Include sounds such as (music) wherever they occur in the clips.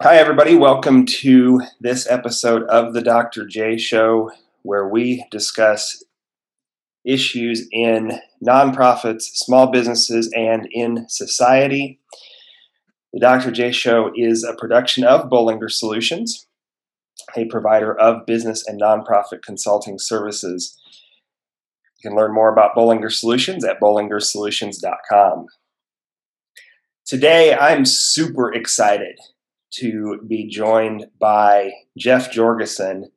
Hi, everybody. Welcome to this episode of the Dr. J Show, where we discuss issues in nonprofits, small businesses, and in society. The Dr. J Show is a production of Bollinger Solutions, a provider of business and nonprofit consulting services. You can learn more about Bollinger Solutions at bollingersolutions.com. Today, I'm super excited to be joined by Jeff Jorgensen,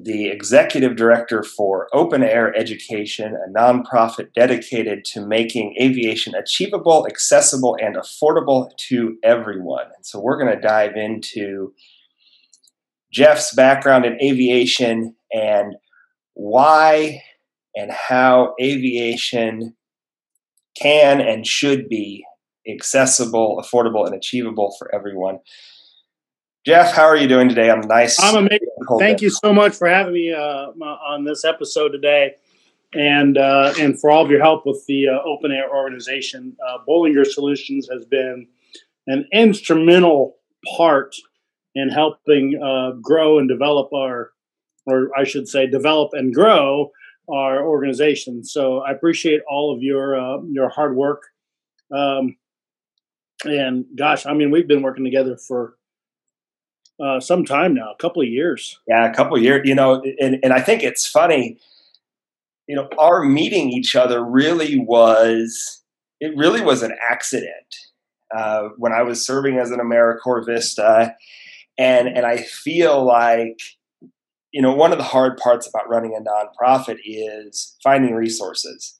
the executive director for Open Air Education, a nonprofit dedicated to making aviation achievable, accessible, and affordable to everyone. And so we're going to dive into Jeff's background in aviation and why and how aviation can and should be accessible, affordable, and achievable for everyone. Jeff, how are you doing today? I'm nice. I'm amazing. Thank you so much for having me uh, on this episode today, and uh, and for all of your help with the uh, Open Air organization. Uh, Bollinger Solutions has been an instrumental part in helping uh, grow and develop our, or I should say, develop and grow our organization. So I appreciate all of your uh, your hard work. Um, and gosh, I mean, we've been working together for uh, some time now, a couple of years. Yeah, a couple of years. You know, and and I think it's funny. You know, our meeting each other really was it really was an accident. Uh, when I was serving as an AmeriCorps Vista, and and I feel like you know one of the hard parts about running a nonprofit is finding resources,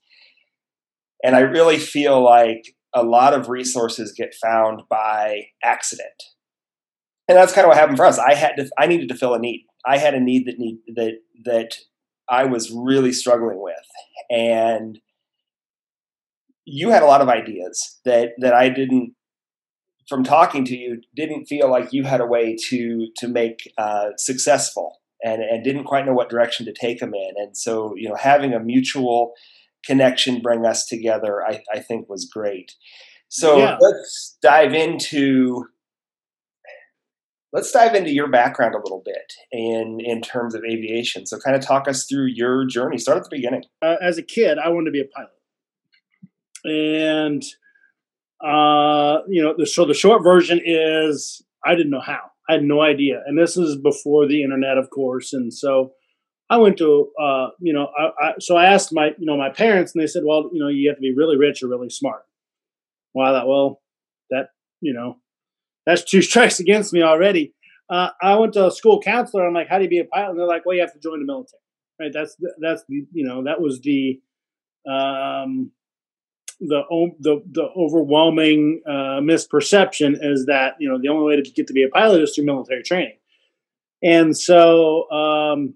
and I really feel like a lot of resources get found by accident. And that's kind of what happened for us. I had to I needed to fill a need. I had a need that need that that I was really struggling with. And you had a lot of ideas that that I didn't from talking to you didn't feel like you had a way to to make uh, successful and and didn't quite know what direction to take them in and so you know having a mutual connection bring us together, I, I think was great. So yeah. let's dive into let's dive into your background a little bit in in terms of aviation. So kind of talk us through your journey. Start at the beginning. Uh, as a kid, I wanted to be a pilot, and uh, you know, the, so the short version is I didn't know how. I had no idea, and this is before the internet, of course, and so I went to, uh, you know, I, I, so I asked my, you know, my parents, and they said, well, you know, you have to be really rich or really smart. Well, I thought, well, that, you know, that's two (laughs) strikes against me already. Uh, I went to a school counselor. I'm like, how do you be a pilot? And they're like, well, you have to join the military, right? That's that's the, you know, that was the, um, the the the overwhelming uh, misperception is that you know the only way to get to be a pilot is through military training, and so um,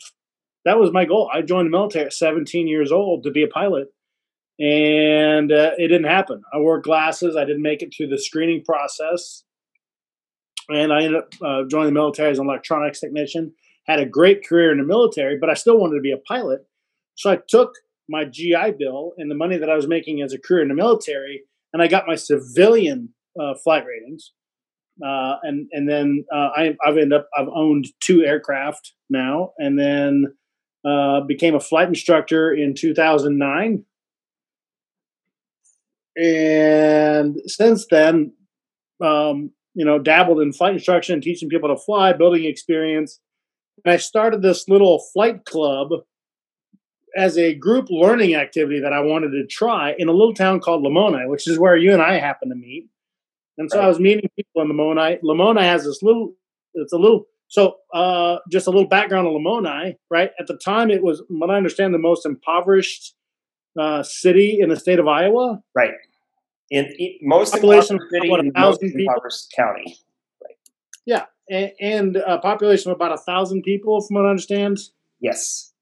that was my goal. I joined the military at 17 years old to be a pilot, and uh, it didn't happen. I wore glasses. I didn't make it through the screening process, and I ended up uh, joining the military as an electronics technician. Had a great career in the military, but I still wanted to be a pilot. So I took my GI Bill and the money that I was making as a career in the military, and I got my civilian uh, flight ratings. Uh, and and then uh, I, have ended up I've owned two aircraft now, and then uh, became a flight instructor in 2009. And since then, um, you know, dabbled in flight instruction, teaching people to fly, building experience. And I started this little flight club as a group learning activity that I wanted to try in a little town called Lamoni, which is where you and I happen to meet. And so right. I was meeting people in Lamoni. Lamoni has this little, it's a little so, uh, just a little background on Lamoni, right? At the time, it was, what I understand, the most impoverished uh, city in the state of Iowa. Right. In, in most population of city, what, a thousand people. impoverished county. Right. Yeah, and, and a population of about a thousand people, from what I understand. Yes.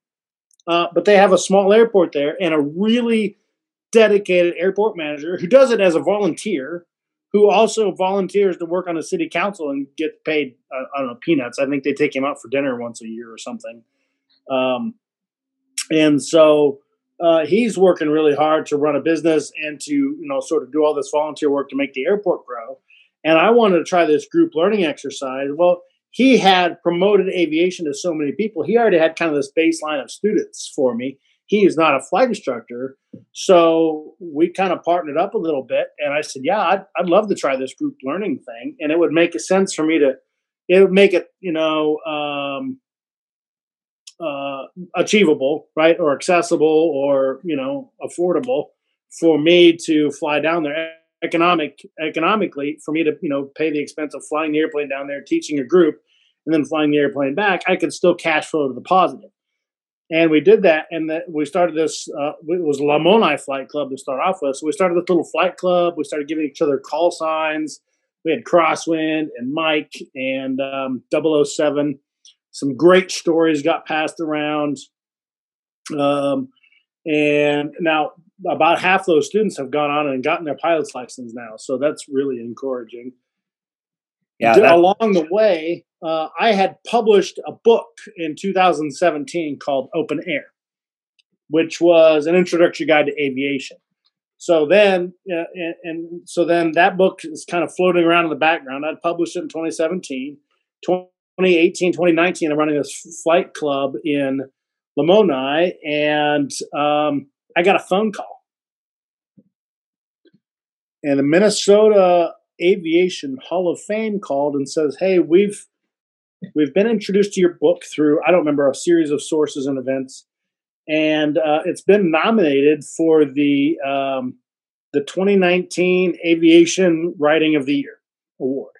Uh, but they have a small airport there and a really dedicated airport manager who does it as a volunteer who also volunteers to work on a city council and get paid uh, I don't know peanuts. I think they take him out for dinner once a year or something. Um, and so uh, he's working really hard to run a business and to you know sort of do all this volunteer work to make the airport grow. and I wanted to try this group learning exercise. Well, he had promoted aviation to so many people. He already had kind of this baseline of students for me. He is not a flight instructor. So we kind of partnered up a little bit. And I said, Yeah, I'd, I'd love to try this group learning thing. And it would make a sense for me to, it would make it, you know, um, uh, achievable, right? Or accessible or, you know, affordable for me to fly down there economic economically for me to you know pay the expense of flying the airplane down there teaching a group and then flying the airplane back i could still cash flow to the positive and we did that and that we started this uh, it was lamoni flight club to start off with so we started this little flight club we started giving each other call signs we had crosswind and mike and um, 007 some great stories got passed around um, and now about half those students have gone on and gotten their pilot's license now. So that's really encouraging. Yeah. That- Along the way, uh, I had published a book in 2017 called Open Air, which was an introductory guide to aviation. So then, uh, and, and, so then that book is kind of floating around in the background. I'd published it in 2017. 2018, 2019, I'm running this flight club in Lamoni, and um, I got a phone call. And the Minnesota Aviation Hall of Fame called and says, "Hey, we've we've been introduced to your book through I don't remember a series of sources and events, and uh, it's been nominated for the um, the 2019 Aviation Writing of the Year award."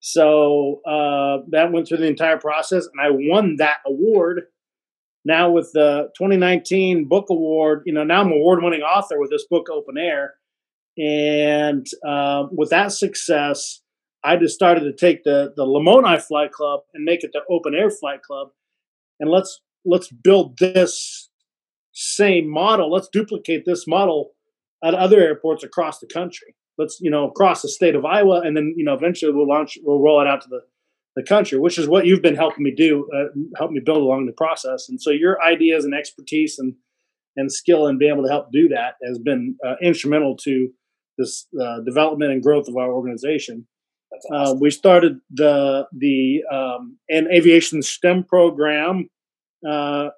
So uh, that went through the entire process, and I won that award. Now with the 2019 book award you know now i'm an award-winning author with this book open air. And uh, with that success i just started to take the the lamoni flight club and make it the open air flight club and let's let's build this same model let's duplicate this model at other airports across the country let's you know across the state of iowa and then you know eventually we'll launch we'll roll it out to the the country, which is what you've been helping me do, uh, help me build along the process. And so your ideas and expertise and and skill and being able to help do that has been uh, instrumental to this uh, development and growth of our organization. Uh, we started the the um, an aviation STEM program uh,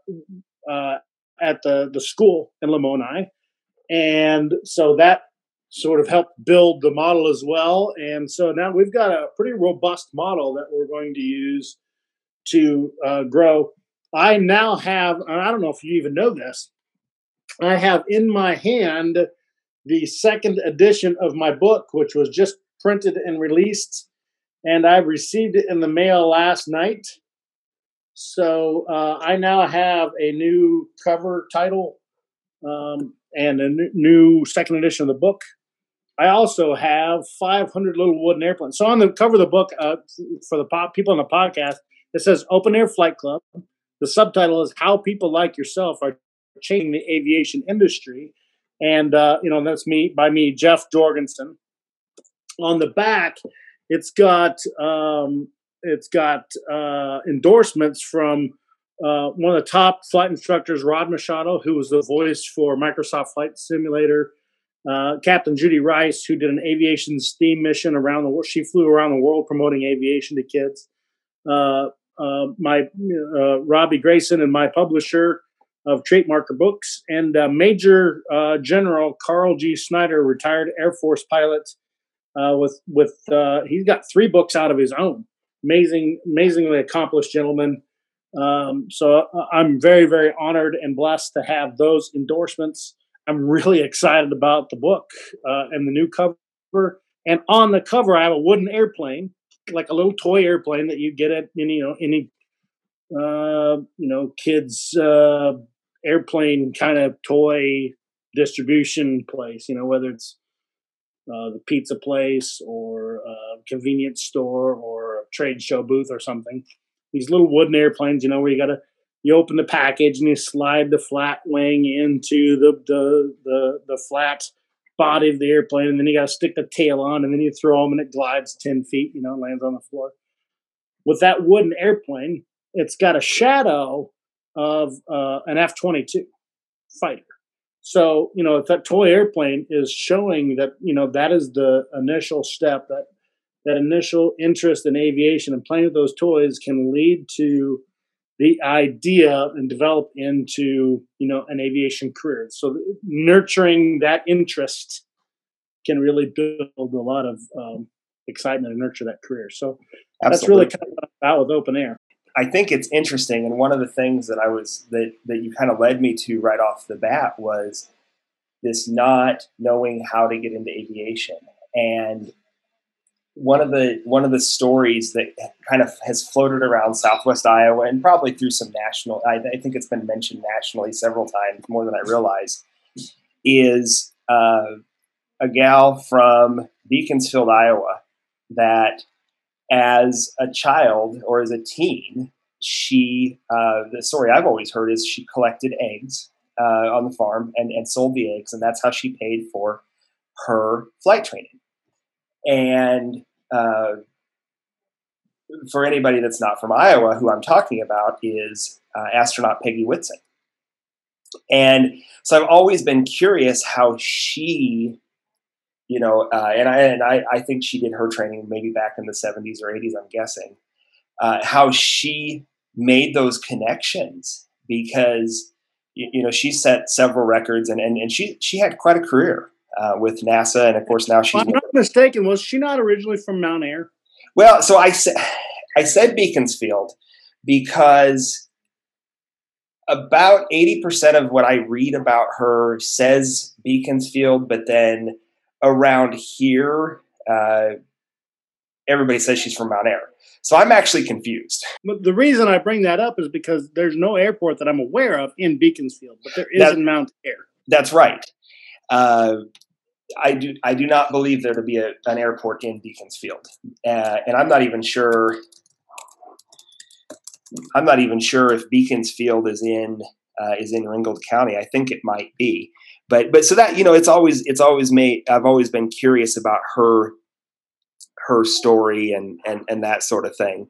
uh, at the the school in Lamoni, and so that sort of helped build the model as well. And so now we've got a pretty robust model that we're going to use to uh, grow. I now have, and I don't know if you even know this, I have in my hand the second edition of my book, which was just printed and released, and I received it in the mail last night. So uh, I now have a new cover title um, and a new second edition of the book. I also have 500 little wooden airplanes. So on the cover of the book, uh, for the pop, people on the podcast, it says Open Air Flight Club. The subtitle is How People Like Yourself Are Changing the Aviation Industry. And, uh, you know, that's me, by me, Jeff Jorgensen. On the back, it's got, um, it's got uh, endorsements from uh, one of the top flight instructors, Rod Machado, who was the voice for Microsoft Flight Simulator, uh, Captain Judy Rice, who did an aviation STEAM mission around the world. She flew around the world promoting aviation to kids. Uh, uh, my uh, Robbie Grayson and my publisher of Traitmarker Books, and Major General Carl G. Snyder, retired Air Force pilot, uh, with with he's got three books out of his own. Amazing, amazingly accomplished gentleman. Um, so I'm very, very honored and blessed to have those endorsements. I'm really excited about the book uh, and the new cover. And on the cover, I have a wooden airplane, like a little toy airplane that you get at any, you know any uh, you know kids uh, airplane kind of toy distribution place. You know whether it's uh, the pizza place or a convenience store or a trade show booth or something. These little wooden airplanes, you know, where you got to you open the package and you slide the flat wing into the the the, the flat body of the airplane, and then you got to stick the tail on, and then you throw them, and it glides ten feet. You know, lands on the floor. With that wooden airplane, it's got a shadow of uh, an F twenty two fighter. So, you know, if that toy airplane is showing that, you know, that is the initial step, that that initial interest in aviation and playing with those toys can lead to the idea and develop into, you know, an aviation career. So nurturing that interest can really build a lot of um, excitement and nurture that career. So Absolutely. that's really kind of what I'm about with open air. I think it's interesting, and one of the things that I was that that you kind of led me to right off the bat was this not knowing how to get into aviation, and one of the one of the stories that kind of has floated around Southwest Iowa and probably through some national. I, I think it's been mentioned nationally several times, more than I realize, is uh, a gal from Beaconsfield, Iowa, that as a child or as a teen, she, uh, the story I've always heard is she collected eggs uh, on the farm and, and sold the eggs, and that's how she paid for her flight training. And uh, for anybody that's not from Iowa, who I'm talking about is uh, astronaut Peggy Whitson. And so I've always been curious how she you know, uh, and I and I, I think she did her training maybe back in the 70s or 80s. I'm guessing uh, how she made those connections because you, you, know she set several records and and, and she she had quite a career uh, with NASA and of course now she's. I'm not mistaken. Was she not originally from Mount Ayr? Well, so I said I said Beaconsfield because about 80% of what I read about her says Beaconsfield, but then around here, uh, everybody says she's from Mount Ayr. So I'm actually confused. But the reason I bring that up is because there's no airport that I'm aware of in Beaconsfield, but there is that, in Mount Ayr. That's right. Uh, I do. I do not believe there to be a, an airport in Beaconsfield, uh, and I'm not even sure. I'm not even sure if Beaconsfield is in uh, is in Ringgold County. I think it might be, but but so that you know, it's always it's always made. I've always been curious about her her story and and and that sort of thing.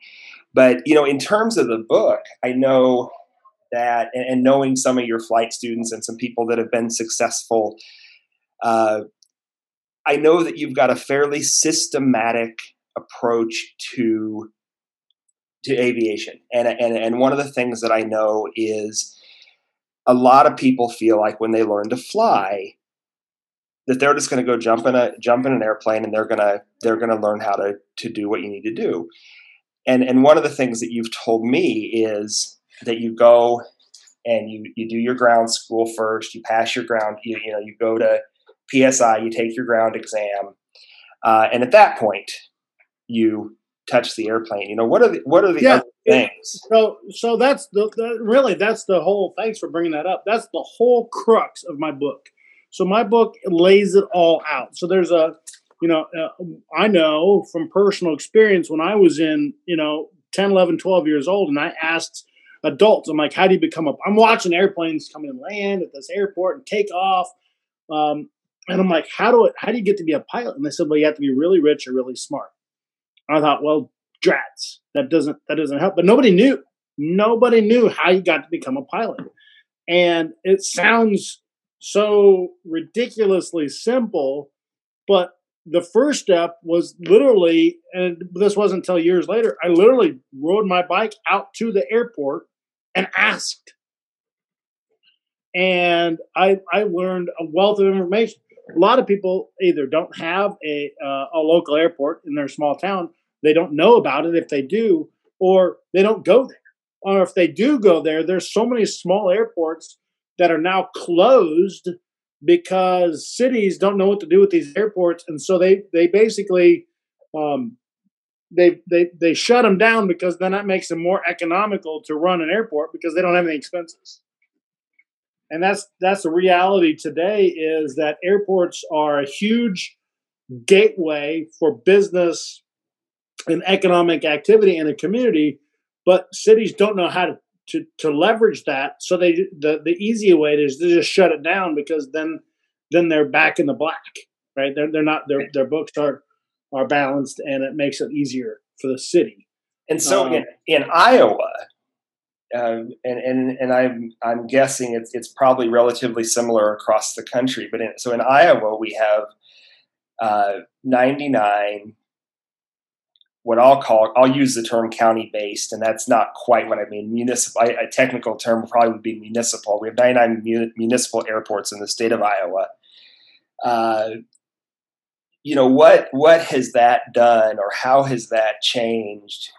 But you know, in terms of the book, I know that and, and knowing some of your flight students and some people that have been successful. Uh, I know that you've got a fairly systematic approach to to aviation, and and and one of the things that I know is a lot of people feel like when they learn to fly that they're just going to go jump in a jump in an airplane and they're going to they're going to learn how to to do what you need to do. And and one of the things that you've told me is that you go and you you do your ground school first you pass your ground you, you know you go to psi you take your ground exam uh, and at that point you touch the airplane. You know what are the what are the yeah, things. so so that's the, the really that's the whole thanks for bringing that up. That's the whole crux of my book. So my book lays it all out. So there's a you know uh, i know from personal experience when i was in you know 10 11 12 years old and i asked adults i'm like how do you become a i'm watching airplanes come and land at this airport and take off um, and i'm like how do it how do you get to be a pilot? And they said well you have to be really rich or really smart. I thought, well, drats, that doesn't that doesn't help. But nobody knew. Nobody knew how you got to become a pilot. And it sounds so ridiculously simple, but the first step was literally, and this wasn't until years later, I literally rode my bike out to the airport and asked. And I, I learned a wealth of information a lot of people either don't have a uh, a local airport in their small town, they don't know about it if they do, or they don't go there. Or if they do go there, there's so many small airports that are now closed because cities don't know what to do with these airports, and so they they basically um, they they they shut them down because then that makes them more economical to run an airport because they don't have any expenses and that's that's the reality today is that airports are a huge gateway for business and economic activity in a community but cities don't know how to to, to leverage that so they the, the easy way is to just shut it down because then then they're back in the black right they're, they're not their their books are are balanced and it makes it easier for the city and so um, in, in iowa um, and and and I'm I'm guessing it's it's probably relatively similar across the country. But in, so in Iowa, we have uh, 99 what I'll call I'll use the term county based, and that's not quite what I mean. Municipal, a technical term probably would be municipal. We have 99 municipal airports in the state of Iowa. Uh, you know what what has that done, or how has that changed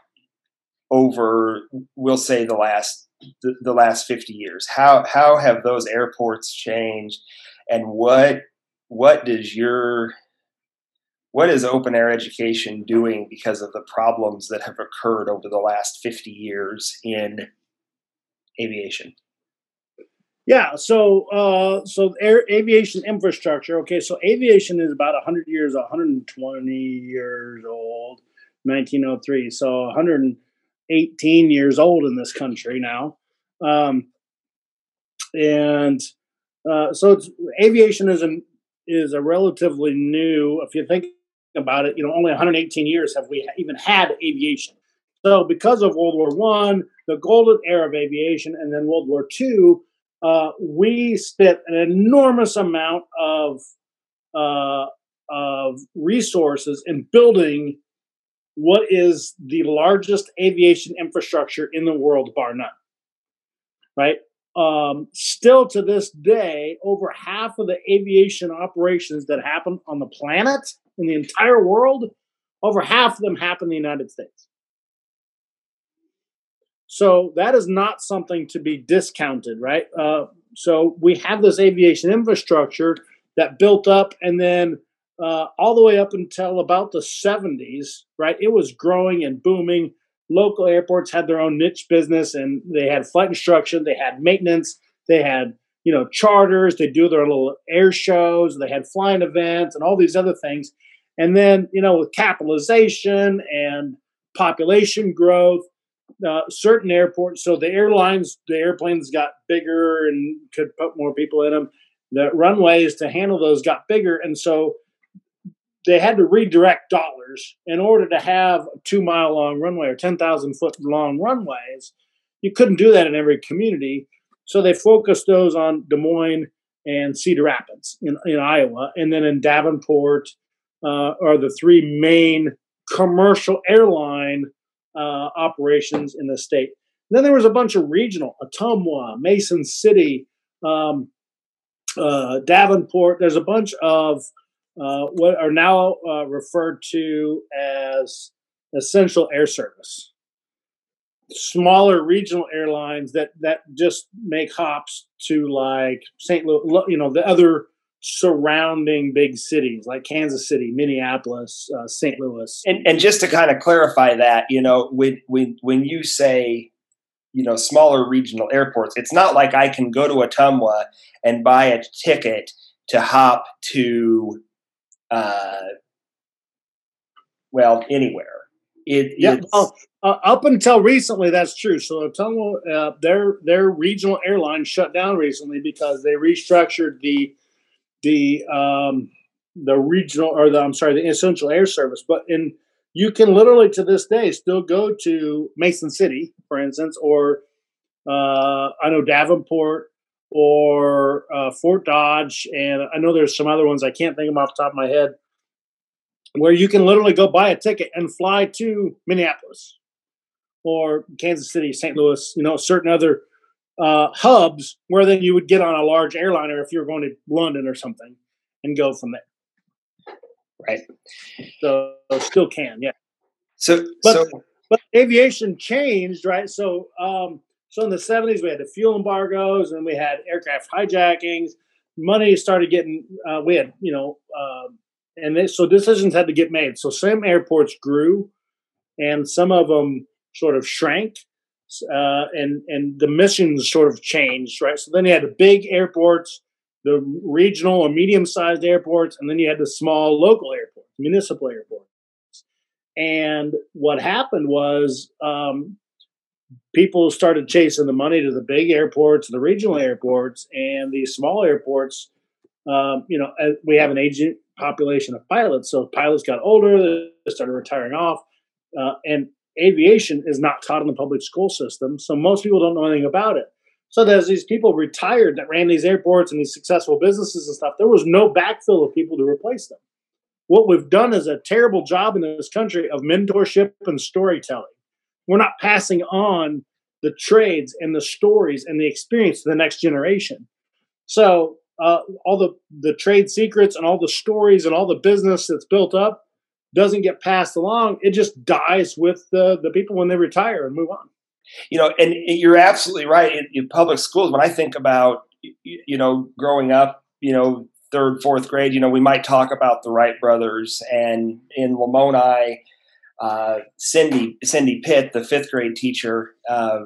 over, we'll say, the last the, the last 50 years? How how have those airports changed, and what what does your what is open air education doing because of the problems that have occurred over the last 50 years in aviation? Yeah, so uh, so air aviation infrastructure. Okay, so aviation is about 100 years, 120 years old, 1903. So 118 years old in this country now, um, and uh, so aviation is an is a relatively new. If you think about it, you know, only 118 years have we even had aviation. So, because of World War One, the golden era of aviation, and then World War Two, uh, we spent an enormous amount of uh, of resources in building what is the largest aviation infrastructure in the world, bar none. Right? Um, still to this day, over half of the aviation operations that happen on the planet in the entire world, over half of them happen in the United States. So that is not something to be discounted, right? Uh, so we have this aviation infrastructure that built up and then uh, all the way up until about the 70s, right? It was growing and booming. Local airports had their own niche business and they had flight instruction, they had maintenance, they had you know charters, they do their little air shows, they had flying events and all these other things. And then, you know, with capitalization and population growth, uh, certain airports, so the airlines, the airplanes got bigger and could put more people in them. The runways to handle those got bigger. And so they had to redirect dollars in order to have a two mile long runway or 10,000 foot long runways. You couldn't do that in every community. So they focused those on Des Moines and Cedar Rapids in, in Iowa. And then in Davenport uh, are the three main commercial airline uh, operations in the state. And then there was a bunch of regional, Ottumwa, Mason City, um, uh, Davenport. There's a bunch of uh, what are now uh, referred to as essential air service. Smaller regional airlines that that just make hops to like St. Louis, you know, the other surrounding big cities like Kansas City, Minneapolis, uh, St. Louis. And, and just to kind of clarify that, you know, when when when you say you know smaller regional airports, it's not like I can go to Ottumwa and buy a ticket to hop to uh, well anywhere. It, yeah, well, uh, up until recently, that's true. So Ottumwa, uh, their their regional airline shut down recently because they restructured the the um, the regional or the I'm sorry, the essential air service. But in you can literally to this day still go to Mason City, for instance, or uh, I know Davenport or uh, Fort Dodge, and I know there's some other ones I can't think of off the top of my head, where you can literally go buy a ticket and fly to Minneapolis or Kansas City, St. Louis, you know, certain other uh, hubs where then you would get on a large airliner if you were going to London or something and go from there. Right. So, so still can, yeah. So, but, so but aviation changed, right? So, um, so in the seventies we had the fuel embargoes and we had aircraft hijackings. Money started getting. Uh, we had, you know, uh, and they, so decisions had to get made. So some airports grew, and some of them sort of shrank uh, and and the missions sort of changed, right? So then you had the big airports, the regional or medium-sized airports, and then you had the small local airports, municipal airports. And what happened was um, people started chasing the money to the big airports, the regional airports, and the small airports. Um, you know, we have an aging population of pilots, so pilots got older, they started retiring off, uh, and aviation is not taught in the public school system, so most people don't know anything about it. So there's these people retired that ran these airports and these successful businesses and stuff. There was no backfill of people to replace them. What we've done is a terrible job in this country of mentorship and storytelling. We're not passing on the trades and the stories and the experience to the next generation. So uh, all the the trade secrets and all the stories and all the business that's built up doesn't get passed along. It just dies with the the people when they retire and move on. You know, and you're absolutely right. In, in public schools, when I think about you know growing up, you know third fourth grade, you know we might talk about the Wright brothers, and in Lamoni, uh, Cindy Cindy Pitt, the fifth grade teacher. Uh,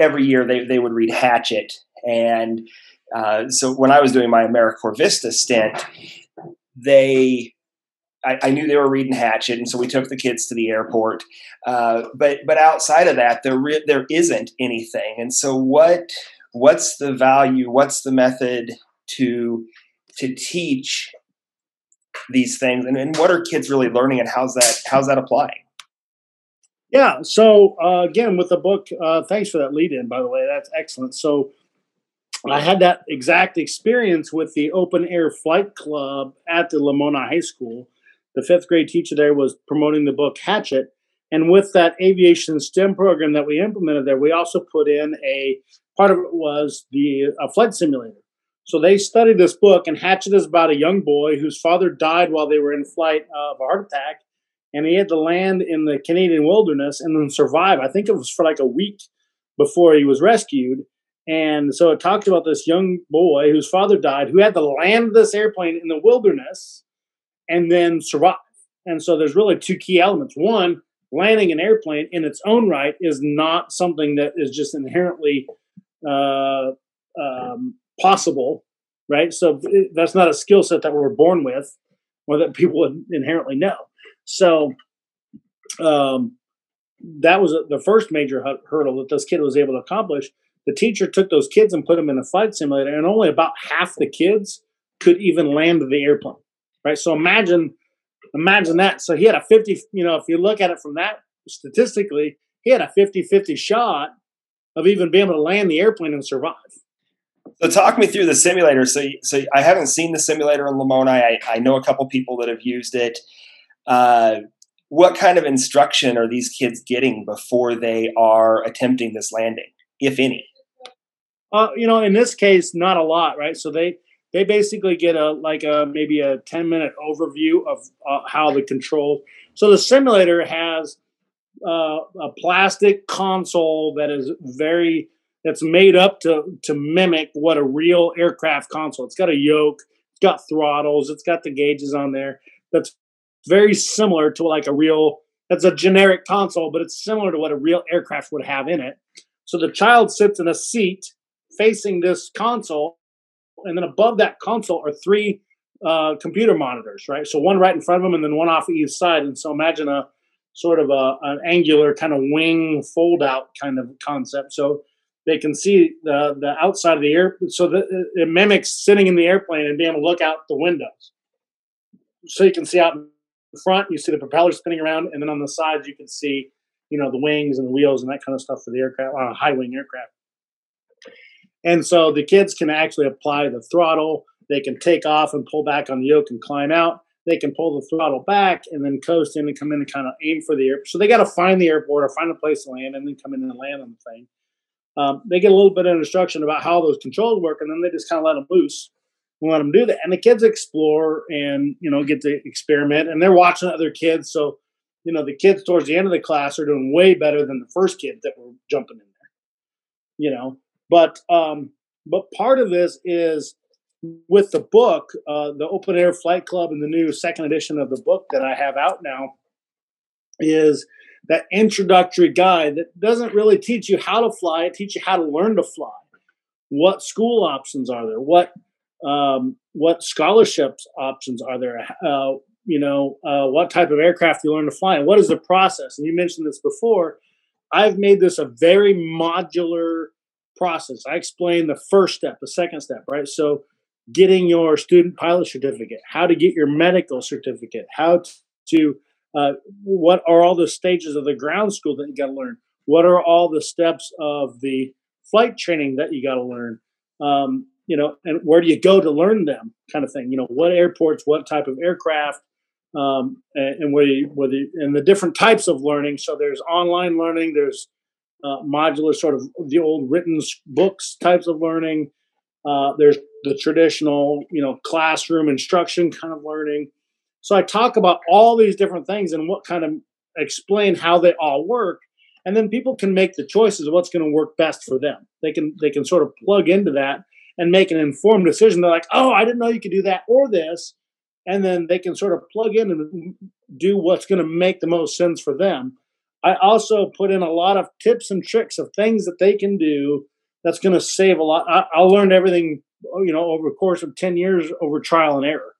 every year they, they would read Hatchet and uh, so when I was doing my AmeriCorps Vista stint, they I, I, knew they were reading Hatchet, and so we took the kids to the airport. Uh, but but outside of that, there re- there isn't anything. And so what what's the value? What's the method to to teach these things? And, and what are kids really learning? And how's that how's that applying? Yeah. So uh, again, with the book, uh, thanks for that lead in. By the way, that's excellent. So I had that exact experience with the open air flight club at the Lamoni High School. The fifth grade teacher there was promoting the book Hatchet. And with that aviation STEM program that we implemented there, we also put in a part of it was the a flight simulator. So they studied this book, and Hatchet is about a young boy whose father died while they were in flight of a heart attack, and he had to land in the Canadian wilderness and then survive. I think it was for like a week before he was rescued. And so it talks about this young boy whose father died, who had to land this airplane in the wilderness and then survive. And so there's really two key elements. One, landing an airplane in its own right is not something that is just inherently uh, um, possible, right? So that's not a skill set that we're born with or that people inherently know. So um, that was the first major hurdle that this kid was able to accomplish the teacher took those kids and put them in a flight simulator, and only about half the kids could even land the airplane. Right. So imagine, imagine that. So he had a 50, you know, if you look at it from that statistically, he had a 50 50 shot of even being able to land the airplane and survive. So talk me through the simulator. So, so I haven't seen the simulator in Lamoni. I, I know a couple people that have used it. Uh, what kind of instruction are these kids getting before they are attempting this landing, if any? Uh, you know, in this case, not a lot, right? So they they basically get a like a maybe a ten minute overview of uh, how the controls. So the simulator has uh, a plastic console that is very that's made up to to mimic what a real aircraft console. It's got a yoke, it's got throttles, it's got the gauges on there. That's very similar to like a real. That's a generic console, but it's similar to what a real aircraft would have in it. So the child sits in a seat facing this console, and then above that console are three uh, computer monitors, right? So one right in front of them, and then one off each side. And so imagine a sort of a, an angular kind of wing fold out kind of concept. So they can see the the outside of the air. So that it mimics sitting in the airplane and being able to look out the windows. So you can see out in front, you see the propeller spinning around, and then on the sides you can see, you know, the wings and the wheels and that kind of stuff for the aircraft, uh, high wing aircraft. And so the kids can actually apply the throttle. They can take off and pull back on the yoke and climb out. They can pull the throttle back and then coast in and come in and kind of aim for the airport. So they got to find the airport or find a place to land and then come in and land on the thing. Um, they get a little bit of instruction about how those controls work, and then they just kind of let them loose and let them do that. And the kids explore and you know get to experiment, and they're watching other kids. So you know the kids towards the end of the class are doing way better than the first kids that were jumping in there. You know, but um, but part of this is with the book, uh, the Open Air Flight Club, and the new second edition of the book that I have out now is that introductory guide that doesn't really teach you how to fly; it teaches you how to learn to fly. What school options are there? What um, what scholarships options are there? Uh, you know, uh, what type of aircraft you learn to fly, and what is the process? And you mentioned this before. I've made this a very modular process. I explained the first step, the second step, right? So, getting your student pilot certificate, how to get your medical certificate, how to Uh, what are all the stages of the ground school that you got to learn? What are all the steps of the flight training that you got to learn? Um, you know, and where do you go to learn them? Kind of thing. You know, what airports, what type of aircraft, um, and, and where you, whether and the different types of learning. So there's online learning. There's uh, modular sort of the old written books types of learning. Uh, there's the traditional, you know, classroom instruction kind of learning. So I talk about all these different things and what kind of explain how they all work, and then people can make the choices of what's going to work best for them. They can they can sort of plug into that and make an informed decision. They're like, oh, I didn't know you could do that or this, and then they can sort of plug in and do what's going to make the most sense for them. I also put in a lot of tips and tricks of things that they can do that's going to save a lot. I, I, learned everything, you know, over the course of 10 years over trial and error.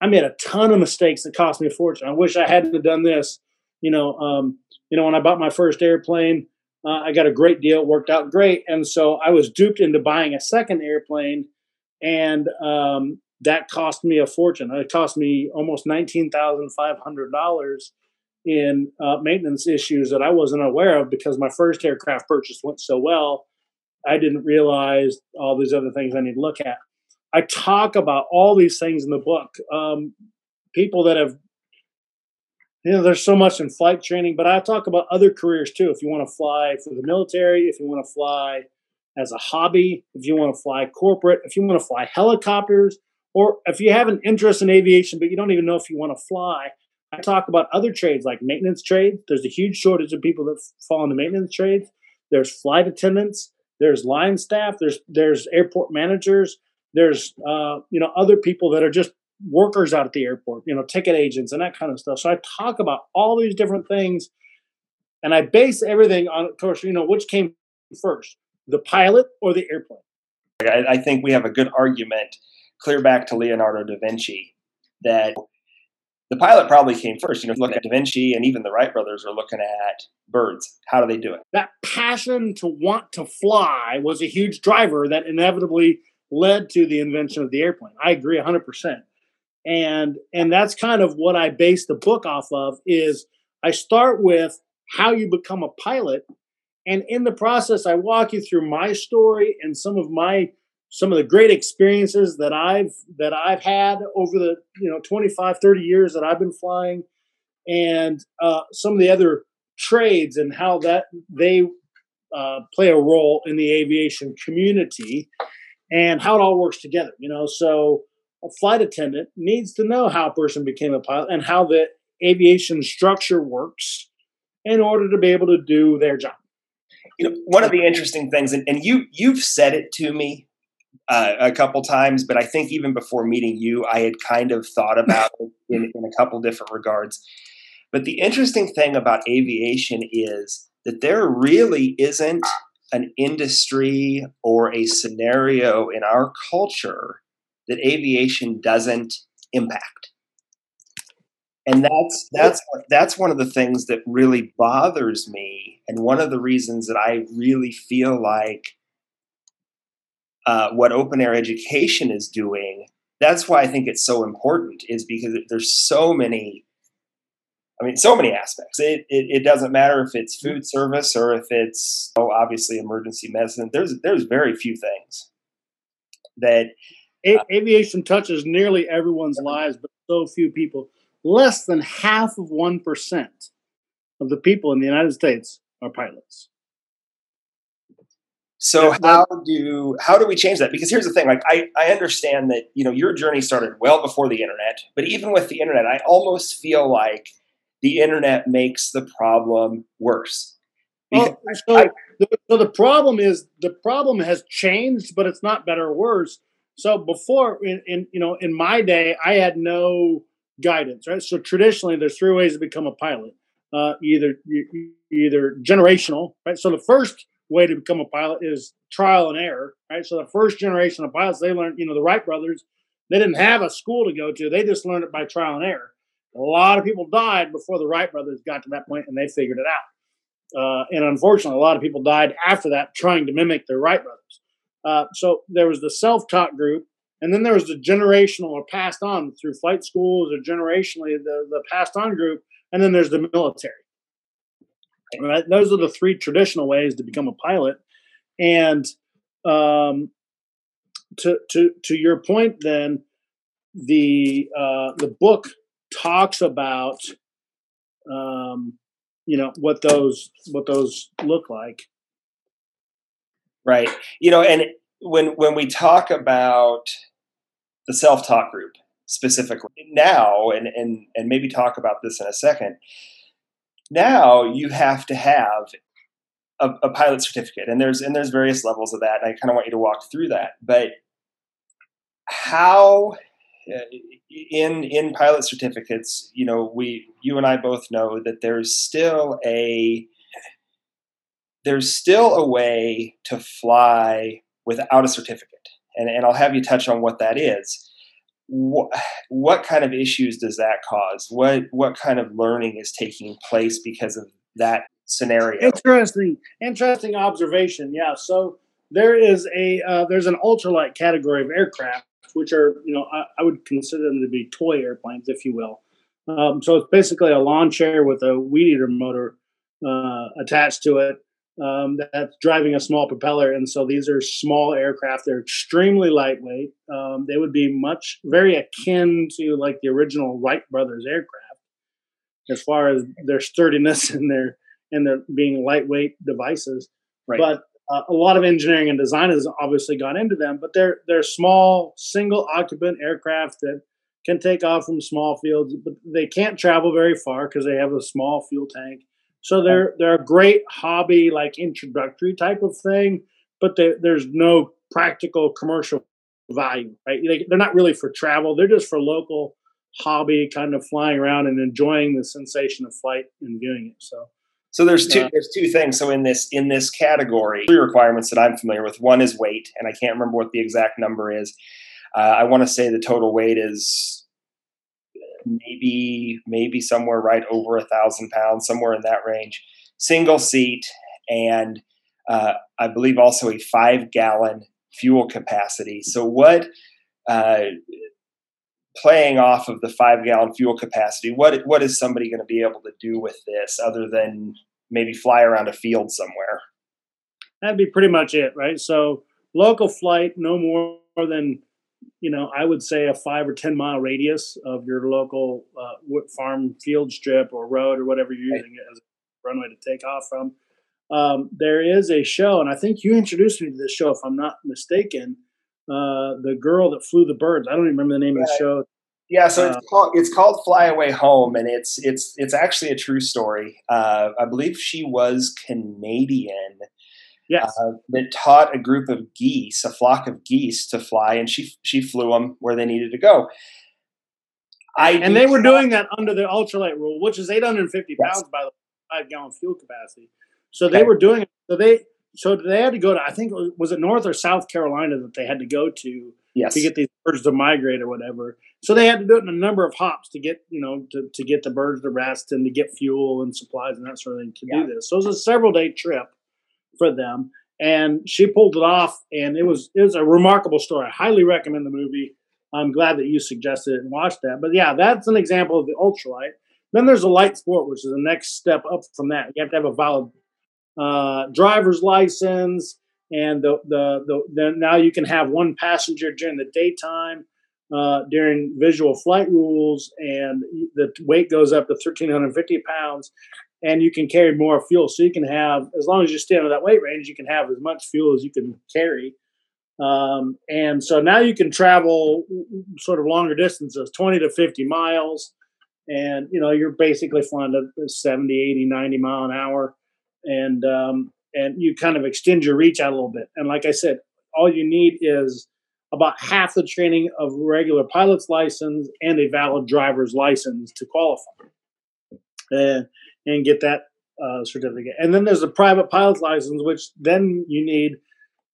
I made a ton of mistakes that cost me a fortune. I wish I hadn't have done this. You know, um, you know, when I bought my first airplane, uh, I got a great deal. It worked out great. And so I was duped into buying a second airplane. And um, that cost me a fortune. It cost me almost $19,500 in uh, maintenance issues that I wasn't aware of because my first aircraft purchase went so well. I didn't realize all these other things I need to look at. I talk about all these things in the book. Um, people that have, you know, there's so much in flight training, but I talk about other careers too. If you want to fly for the military, if you want to fly as a hobby, if you want to fly corporate, if you want to fly helicopters, or if you have an interest in aviation, but you don't even know if you want to fly, I talk about other trades like maintenance trades. There's a huge shortage of people that fall into maintenance trades. There's flight attendants. There's line staff. There's there's airport managers. There's uh, you know other people that are just workers out at the airport. You know ticket agents and that kind of stuff. So I talk about all these different things, and I base everything on, of course, you know which came first, the pilot or the airplane. I, I think we have a good argument, clear back to Leonardo da Vinci, that the pilot probably came first. You know, look at Da Vinci and even the Wright brothers are looking at birds. How do they do it? That passion to want to fly was a huge driver that inevitably led to the invention of the airplane. I agree 100%. And and that's kind of what I base the book off of is I start with how you become a pilot and in the process I walk you through my story and some of my some of the great experiences that I've that I've had over the you know 25 30 years that I've been flying and uh, some of the other trades and how that they uh, play a role in the aviation community and how it all works together you know? So a flight attendant needs to know how a person became a pilot and how the aviation structure works in order to be able to do their job. You know one of the interesting things and, and you you've said it to me uh, a couple times, but I think even before meeting you, I had kind of thought (laughs) about it in, in a couple different regards. But the interesting thing about aviation is that there really isn't an industry or a scenario in our culture that aviation doesn't impact. And that's that's that's one of the things that really bothers me and one of the reasons that I really feel like uh, what open air education is doing that's why i think it's so important is because there's so many i mean so many aspects. It, it, it doesn't matter if it's food service or if it's oh, obviously emergency medicine. There's there's very few things that uh, aviation touches nearly everyone's lives but so few people. Less than half of 1% of the people in the united states are pilots so how do how do we change that? Because here's the thing: like I, I understand that you know your journey started well before the internet, but even with the internet, I almost feel like the internet makes the problem worse. Well, so, I, the, so the problem is the problem has changed, but it's not better or worse. So before, in, in you know, in my day, I had no guidance, right? So traditionally, there's three ways to become a pilot. Uh, either either generational, right? So the first way to become a pilot is trial and error, right? So the first generation of pilots, they learned, you know, the Wright brothers, they didn't have a school to go to. They just learned it by trial and error. A lot of people died before the Wright brothers got to that point and they figured it out. Uh, and unfortunately, a lot of people died after that trying to mimic the Wright brothers. Uh, so there was the self-taught group, and then there was the generational or passed on through flight schools or generationally the, the passed on group and then there's the military. Those are the three traditional ways to become a pilot. And um, to to to your point, then the uh, the book talks about um, you know what those what those look like. Right. You know, and when when we talk about the self talk group specifically now, and and and maybe talk about this in a second. Now you have to have a, a pilot certificate, and there's and there's various levels of that. And I kind of want you to walk through that, but how uh, in in pilot certificates you know we you and i both know that there's still a there's still a way to fly without a certificate and, and i'll have you touch on what that is what, kind of issues does that cause? What what kind of learning is taking place because of that scenario? Interesting interesting observation yeah. So there is a uh, there's an ultralight category of aircraft which are you know I, I, would consider them to be toy airplanes, if you will. Um, so it's basically a lawn chair with a weed eater motor uh, attached to it um, that's driving a small propeller. And so these are small aircraft. They're extremely lightweight. Um, they would be much very akin to like the original Wright brothers aircraft as far as their sturdiness (laughs) and their and their being lightweight devices. Right. But uh, a lot of engineering and design has obviously gone into them, but they're they're small, single occupant aircraft that can take off from small fields, but they can't travel very far because they have a small fuel tank. So they're they're a great hobby, like introductory type of thing, but there's no practical commercial value, right? They, they're not really for travel; they're just for local hobby, kind of flying around and enjoying the sensation of flight and viewing it. So so there's two there's two things. So in this in this category, three requirements that I'm familiar with. One is weight, and I can't remember what the exact number is. Uh, I want to say the total weight is maybe maybe somewhere right over a thousand pounds, somewhere in that range. Single seat, and uh, I believe also a five gallon fuel capacity. So what? Uh, playing off of the five gallon fuel capacity, what what is somebody going to be able to do with this other than maybe fly around a field somewhere? That'd be pretty much it, right? So local flight, no more than you know, I would say a five or ten mile radius of your local uh, farm field strip or road or whatever you're using it as a runway to take off from. Um, there is a show, and I think you introduced me to this show, if I'm not mistaken uh, the girl that flew the birds. I don't even remember the name of the show. Yeah, so uh, it's called it's called Fly Away Home, and it's it's it's actually a true story. Uh, I believe she was Canadian. Yes, uh, that taught a group of geese, a flock of geese, to fly, and she she flew them where they needed to go. I and they were doing that under the ultralight rule, which is 850 pounds by the five gallon fuel capacity. So they were doing it. So they so they had to go to I think was it North or South Carolina that they had to go to yes. to get these birds to migrate or whatever. So they had to do it in a number of hops to get you know to, to get the birds to rest and to get fuel and supplies and that sort of thing to yeah. do this. So it was a several day trip for them, and she pulled it off, and it was it was a remarkable story. I highly recommend the movie. I'm glad that you suggested it and watched that. But yeah, that's an example of the ultralight. Then there's a light sport, which is the next step up from that. You have to have a valid uh, driver's license, and the, the, the, the, now you can have one passenger during the daytime uh, during visual flight rules, and the weight goes up to 1,350 pounds, and you can carry more fuel. So you can have, as long as you stay under that weight range, you can have as much fuel as you can carry. Um, and so now you can travel sort of longer distances, 20 to 50 miles. And, you know, you're basically flying at 70, 80, 90 mile an hour and um, and you kind of extend your reach out a little bit. And like I said, all you need is about half the training of regular pilot's license and a valid driver's license to qualify and, and get that uh, certificate. And then there's a private pilot's license, which then you need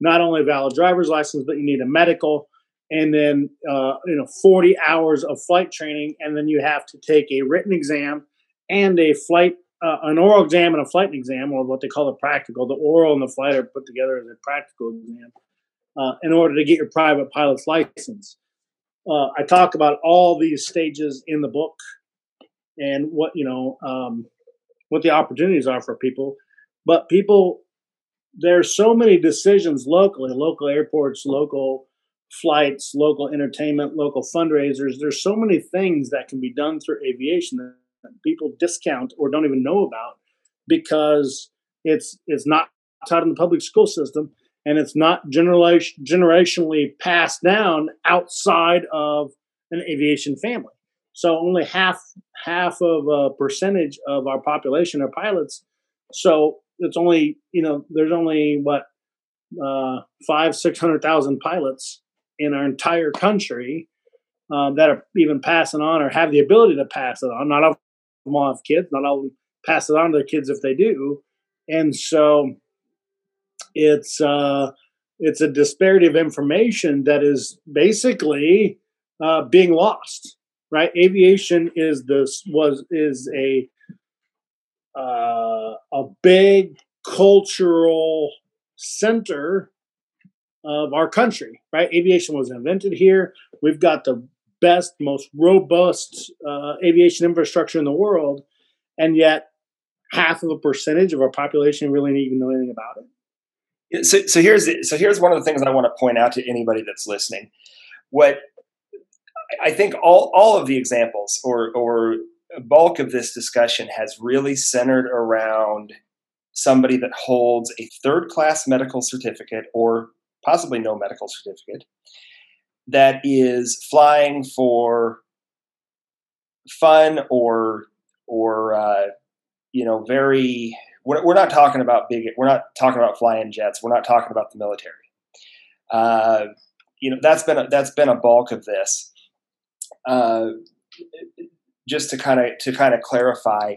not only a valid driver's license, but you need a medical and then uh, you know 40 hours of flight training and then you have to take a written exam and a flight uh, an oral exam and a flight exam, or what they call a practical. The oral and the flight are put together as a practical exam uh, in order to get your private pilot's license. Uh, I talk about all these stages in the book, and what you know um, what the opportunities are for people. But people, there's so many decisions locally, local airports, local flights, local entertainment, local fundraisers. There's so many things that can be done through aviation that people discount or don't even know about because it's it's not taught in the public school system and it's not generation, generationally passed down outside of an aviation family. So only half half of a percentage of our population are pilots. So it's only you know there's only what uh, five six hundred thousand pilots in our entire country um, that are even passing on or have the ability to pass it on. Not all of them all have kids. Not all of them pass it on to their kids if they do. And so it's uh, it's a disparity of information that is basically uh, being lost. Right? Aviation is this was is a uh, a big cultural center of our country, right? Aviation was invented here. We've got the best, most robust uh, aviation infrastructure in the world, and yet half of a percentage of our population really didn't even know anything about it. So, so here's so here's one of the things that I want to point out to anybody that's listening. What I think all all of the examples or or bulk of this discussion has really centered around somebody that holds a third class medical certificate or possibly no medical certificate, that is flying for fun or or uh, you know very we're, we're, not talking about big we're not talking about flying jets. We're not talking about the military. Uh, you know that's been a, that's been a bulk of this uh, just to kind of to kind of clarify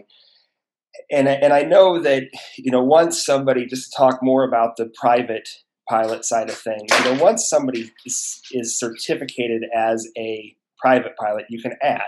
and and I know that you know once somebody just talk more about the private pilot side of things. You know, once somebody is, is certificated as a private pilot, you can add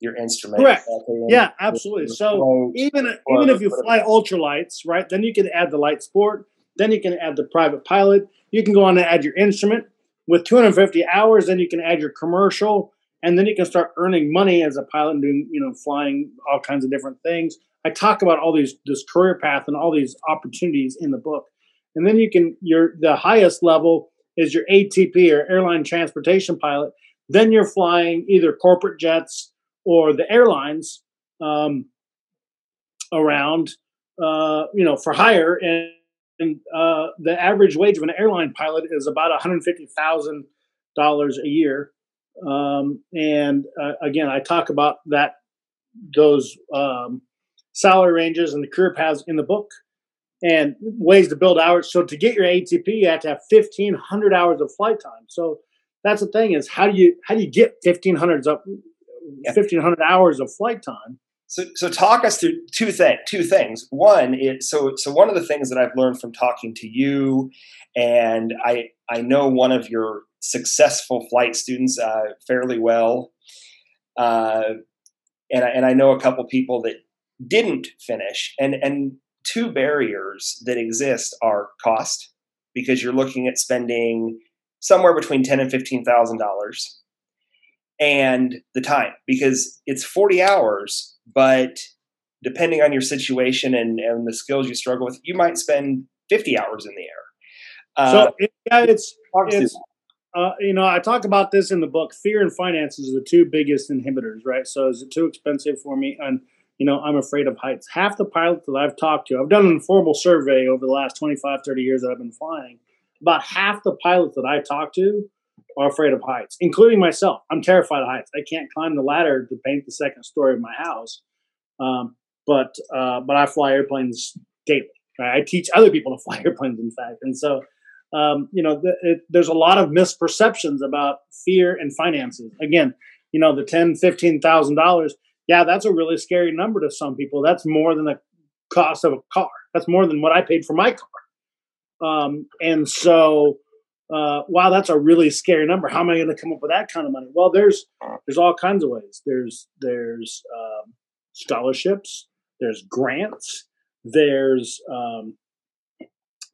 your instrument. Correct. Yeah, absolutely. So even even if you fly ultralights, right, then you can add the light sport. Then you can add the private pilot. You can go on and add your instrument with 250 hours. Then you can add your commercial, and then you can start earning money as a pilot and doing you know flying all kinds of different things. I talk about all these this career path and all these opportunities in the book and then you can your the highest level is your ATP or airline transportation pilot. Then you're flying either corporate jets or the airlines um, around, uh, you know, for hire. And, and uh, the average wage of an airline pilot is about one hundred fifty thousand dollars a year. Um, and uh, again, I talk about that those um, salary ranges and the career paths in the book and ways to build hours. So to get your ATP, you have to have fifteen hundred hours of flight time. So that's the thing is how do you how do you get fifteen hundred up fifteen hundred hours of flight time? So, so talk us through two things. Two things. One is so so one of the things that I've learned from talking to you, and I I know one of your successful flight students uh, fairly well, uh, and I, and I know a couple people that didn't finish, and and two barriers that exist are cost, because you're looking at spending somewhere between ten and fifteen thousand dollars, and the time, because it's forty hours, but depending on your situation and, and the skills you struggle with, you might spend fifty hours in the air. Uh, so yeah, it's, it's uh, you know, I talk about this in the book. Fear and finances are the two biggest inhibitors, right? So is it too expensive for me? And you know, I'm afraid of heights. Half the pilots that I've talked to, I've done an informal survey over the last 25, 30 years that I've been flying. About half the pilots that I talk to are afraid of heights, including myself. I'm terrified of heights. I can't climb the ladder to paint the second story of my house. Um, but uh, but I fly airplanes daily. Right? I teach other people to fly (laughs) airplanes, in fact. And so, um, you know, it, there's a lot of misperceptions about fear and finances. Again, you know, the ten, fifteen thousand dollars yeah, that's a really scary number to some people. That's more than the cost of a car. That's more than what I paid for my car. Um, and so, uh, wow, that's a really scary number. How am I going to come up with that kind of money? Well, there's there's all kinds of ways. There's there's um, scholarships. There's grants. There's um,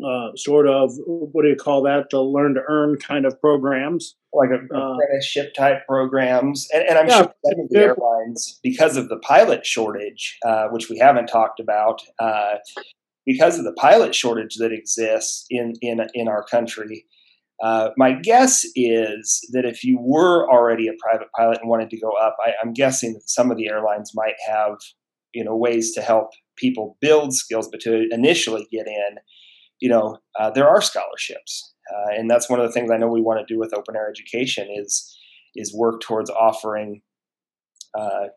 uh, sort of what do you call that? The learn to earn kind of programs, like a, uh, apprenticeship type programs. And, and I'm yeah, sure some of the airlines, because of the pilot shortage, uh, which we haven't talked about, uh, because of the pilot shortage that exists in in in our country. Uh, my guess is that if you were already a private pilot and wanted to go up, I, I'm guessing that some of the airlines might have, you know, ways to help people build skills, but to initially get in, you know, uh, there are scholarships, uh, and that's one of the things I know we want to do with open air education is is work towards offering uh,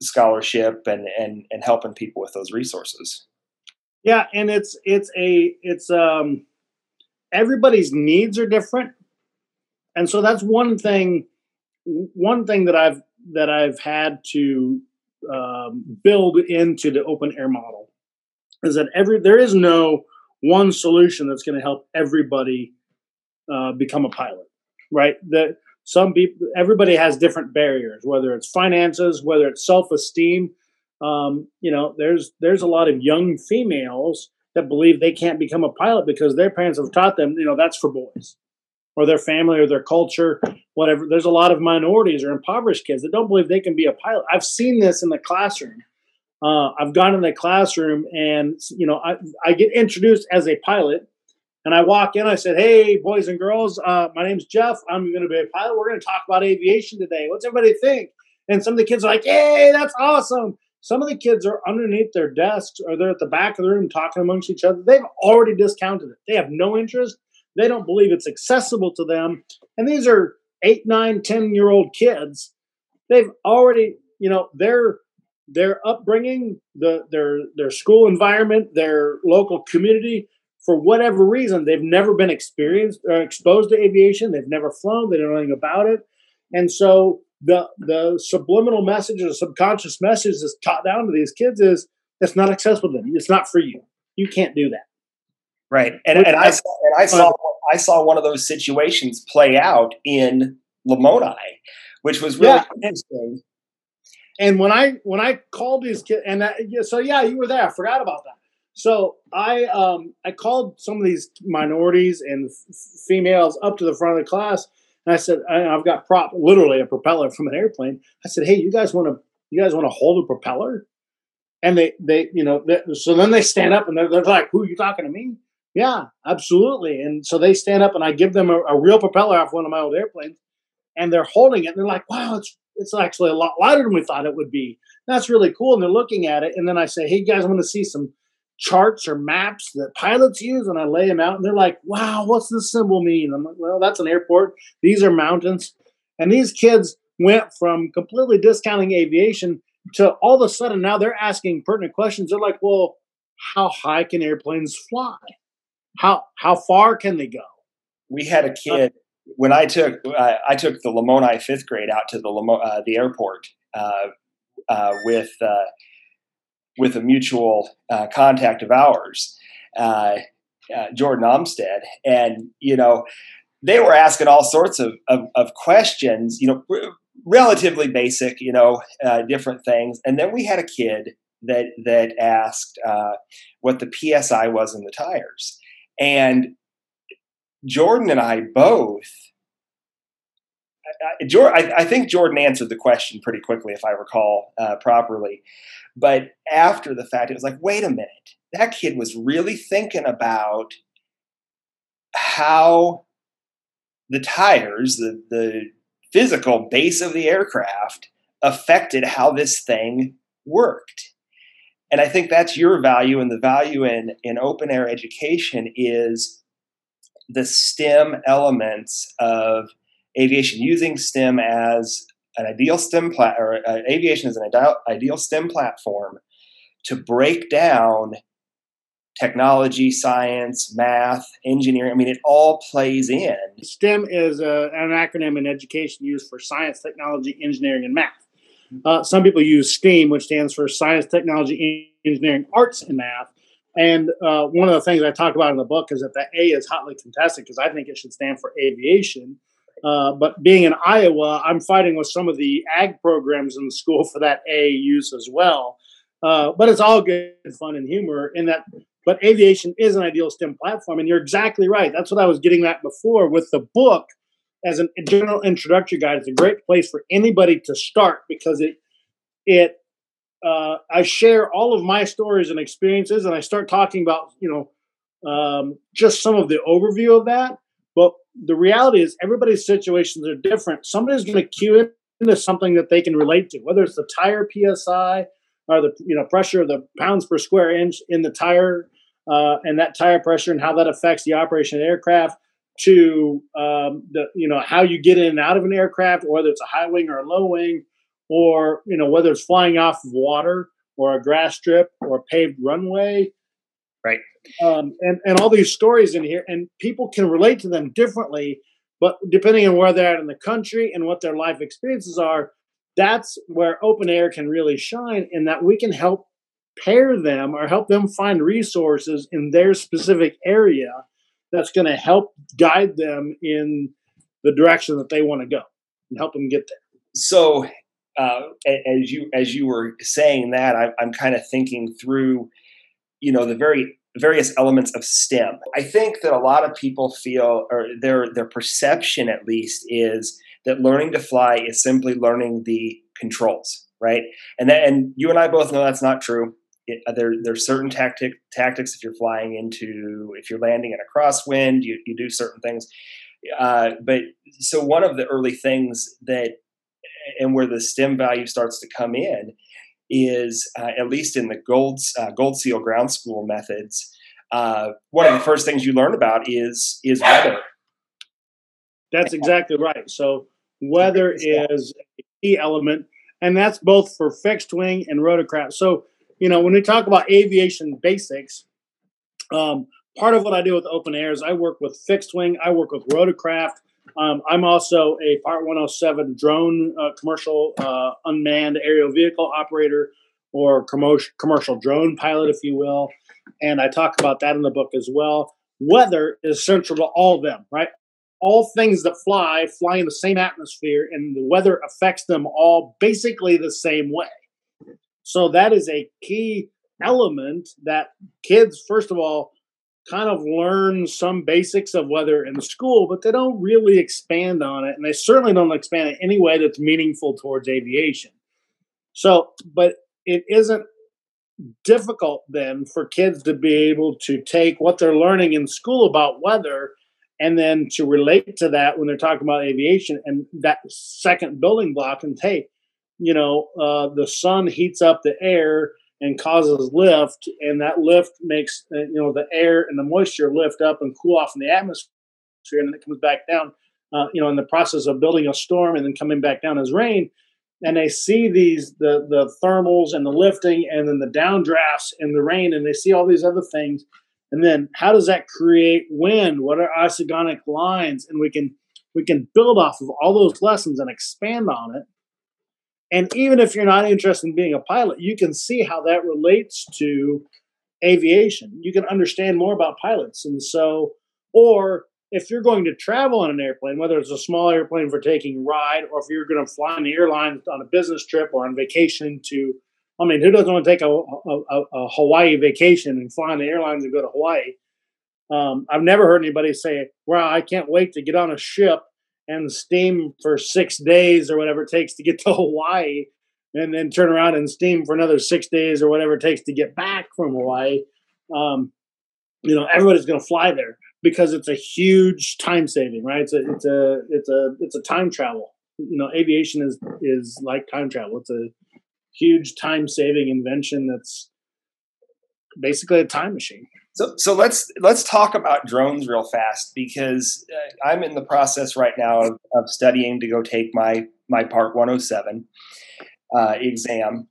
scholarship and and and helping people with those resources. Yeah, and it's it's a it's um everybody's needs are different, and so that's one thing. One thing that I've that I've had to um, build into the open air model is that every there is no one solution that's going to help everybody uh, become a pilot, right? That some people, everybody has different barriers, whether it's finances, whether it's self-esteem. Um, you know, there's there's a lot of young females that believe they can't become a pilot because their parents have taught them, you know, that's for boys, or their family or their culture, whatever. There's a lot of minorities or impoverished kids that don't believe they can be a pilot. I've seen this in the classroom uh, I've gone in the classroom and you know I, I get introduced as a pilot, and I walk in. I said, "Hey, boys and girls, uh, my name's Jeff. I'm going to be a pilot. We're going to talk about aviation today. What's everybody think?" And some of the kids are like, "Hey, that's awesome!" Some of the kids are underneath their desks or they're at the back of the room talking amongst each other. They've already discounted it. They have no interest. They don't believe it's accessible to them. And these are eight, nine, ten year old kids. They've already, you know, they're their upbringing, the, their their school environment, their local community, for whatever reason, they've never been experienced or uh, exposed to aviation. They've never flown. They don't know anything about it, and so the the subliminal message or the subconscious message that's taught down to these kids is it's not accessible to them. It's not for you. You can't do that. Right, and, and I saw, and I saw I saw one of those situations play out in Lamoni, which was really yeah. interesting and when I when I called these kids, and I, so yeah, you were there. I forgot about that. So I um, I called some of these minorities and f- females up to the front of the class, and I said, I, have got prop literally a propeller from an airplane. I said, hey, you guys want to you guys want to hold a propeller? And they they you know they, so then they stand up and they're, they're like, who you talking to me? Yeah, absolutely. And so they stand up and I give them a, a real propeller off one of my old airplanes, and they're holding it. And they're like, wow, it's it's actually a lot lighter than we thought it would be. That's really cool. And they're looking at it. And then I say, hey, guys, I want to see some charts or maps that pilots use. And I lay them out. And they're like, wow, what's this symbol mean? I'm like, well, that's an airport. These are mountains. And these kids went from completely discounting aviation to all of a sudden now they're asking pertinent questions. They're like, well, how high can airplanes fly? How how far can they go? We had a kid when I took uh, I took the Lamoni fifth grade out to the Lamo- uh, the airport uh, uh with uh, with a mutual uh, contact of ours, Jordan Omstead, and you know they were asking all sorts of, of, of questions, you know, r- relatively basic, you know, different things, and then we had a kid that that asked what the psi was in the tires, and Jordan and I both. I, I, think Jordan answered the question pretty quickly, if I recall uh, properly. But after the fact, it was like, wait a minute, that kid was really thinking about how the tires, the, the physical base of the aircraft, affected how this thing worked. And I think that's your value, and the value in, in open air education is the STEM elements of aviation, using STEM as an ideal STEM plat or uh, aviation as an ideal, ideal STEM platform to break down technology, science, math, engineering. I mean, it all plays in. STEM is a, uh, an acronym in education used for science, technology, engineering, and math. Uh, some people use STEAM, which stands for science, technology, engineering, arts, and math. And uh, one of the things I talk about in the book is that the A is hotly contested because I think it should stand for aviation. Uh, but being in Iowa, I'm fighting with some of the ag programs in the school for that A use as well. Uh, but it's all good fun and humor in that but aviation is an ideal STEM platform, and you're exactly right. That's what I was getting at before with the book as a general introductory guide. It's a great place for anybody to start because it it uh, I share all of my stories and experiences, and I start talking about you know um, just some of the overview of that. But the reality is, everybody's situations are different. Somebody's going to cue into something that they can relate to, whether it's the tire psi or the you know pressure of the pounds per square inch in the tire, uh, and that tire pressure and how that affects the operation of the aircraft. To um, the you know how you get in and out of an aircraft, whether it's a high wing or a low wing, or you know whether it's flying off of water or a grass strip or a paved runway. Right. Um, and and all these stories in here and people can relate to them differently but depending on where they're at in the country and what their life experiences are that's where open air can really shine in that we can help pair them or help them find resources in their specific area that's going to help guide them in the direction that they want to go and help them get there. So uh, as you as you were saying that, I, I'm kind of thinking through, you know, the very various elements of STEM. I think that a lot of people feel, or their their perception at least, is that learning to fly is simply learning the controls, right? And that, and you and I both know that's not true. It, uh, there there's certain tactic tactics if you're flying into if you're landing in a crosswind, you you do certain things. Uh, but so one of the early things that and where the STEM value starts to come in is uh, at least in the gold uh, gold seal ground school methods. Uh, one of the first things you learn about is is weather. That's exactly right. So weather is a key element, and that's both for fixed wing and rotorcraft. So you know when we talk about aviation basics, um, part of what I do with open air is I work with fixed wing, I work with rotorcraft, um, I'm also a Part 107 drone uh, commercial uh, unmanned aerial vehicle operator or commercial drone pilot, if you will. And I talk about that in the book as well. Weather is central to all of them, right? All things that fly fly in the same atmosphere, and the weather affects them all basically the same way. So that is a key element that kids, first of all, kind of learn some basics of weather in school, but they don't really expand on it. And they certainly don't expand it any way that's meaningful towards aviation. So, but it isn't difficult then for kids to be able to take what they're learning in school about weather and then to relate to that when they're talking about aviation and that second building block and hey you know uh, the sun heats up the air and causes lift, and that lift makes uh, you know the air and the moisture lift up and cool off in the atmosphere, and then it comes back down. Uh, you know, in the process of building a storm and then coming back down as rain, and they see these the the thermals and the lifting and then the downdrafts and the rain, and they see all these other things, and then how does that create wind? What are isogonic lines? And we can we can build off of all those lessons and expand on it and even if you're not interested in being a pilot, you can see how that relates to aviation. You can understand more about pilots. And so, or if you're going to travel on an airplane, whether it's a small airplane for taking a ride, or if you're going to fly on the airline on a business trip or on vacation to, I mean, who doesn't want to take a, a, a Hawaii vacation and fly on the airlines and go to Hawaii? Um, I've never heard anybody say, "Well, I can't wait to get on a ship and steam for six days or whatever it takes to get (laughs) to Hawaii, and then turn around and steam for another six days or whatever it takes to get back from Hawaii. Um, you know, everybody's going to fly there because it's a huge time saving, right? It's a it's a it's a it's a time travel. You know, aviation is is like time travel. It's a huge time saving invention that's basically a time machine. So, so let's let's talk about drones real fast because uh, I'm in the process right now of, of, studying to go take my my Part 107 uh, exam,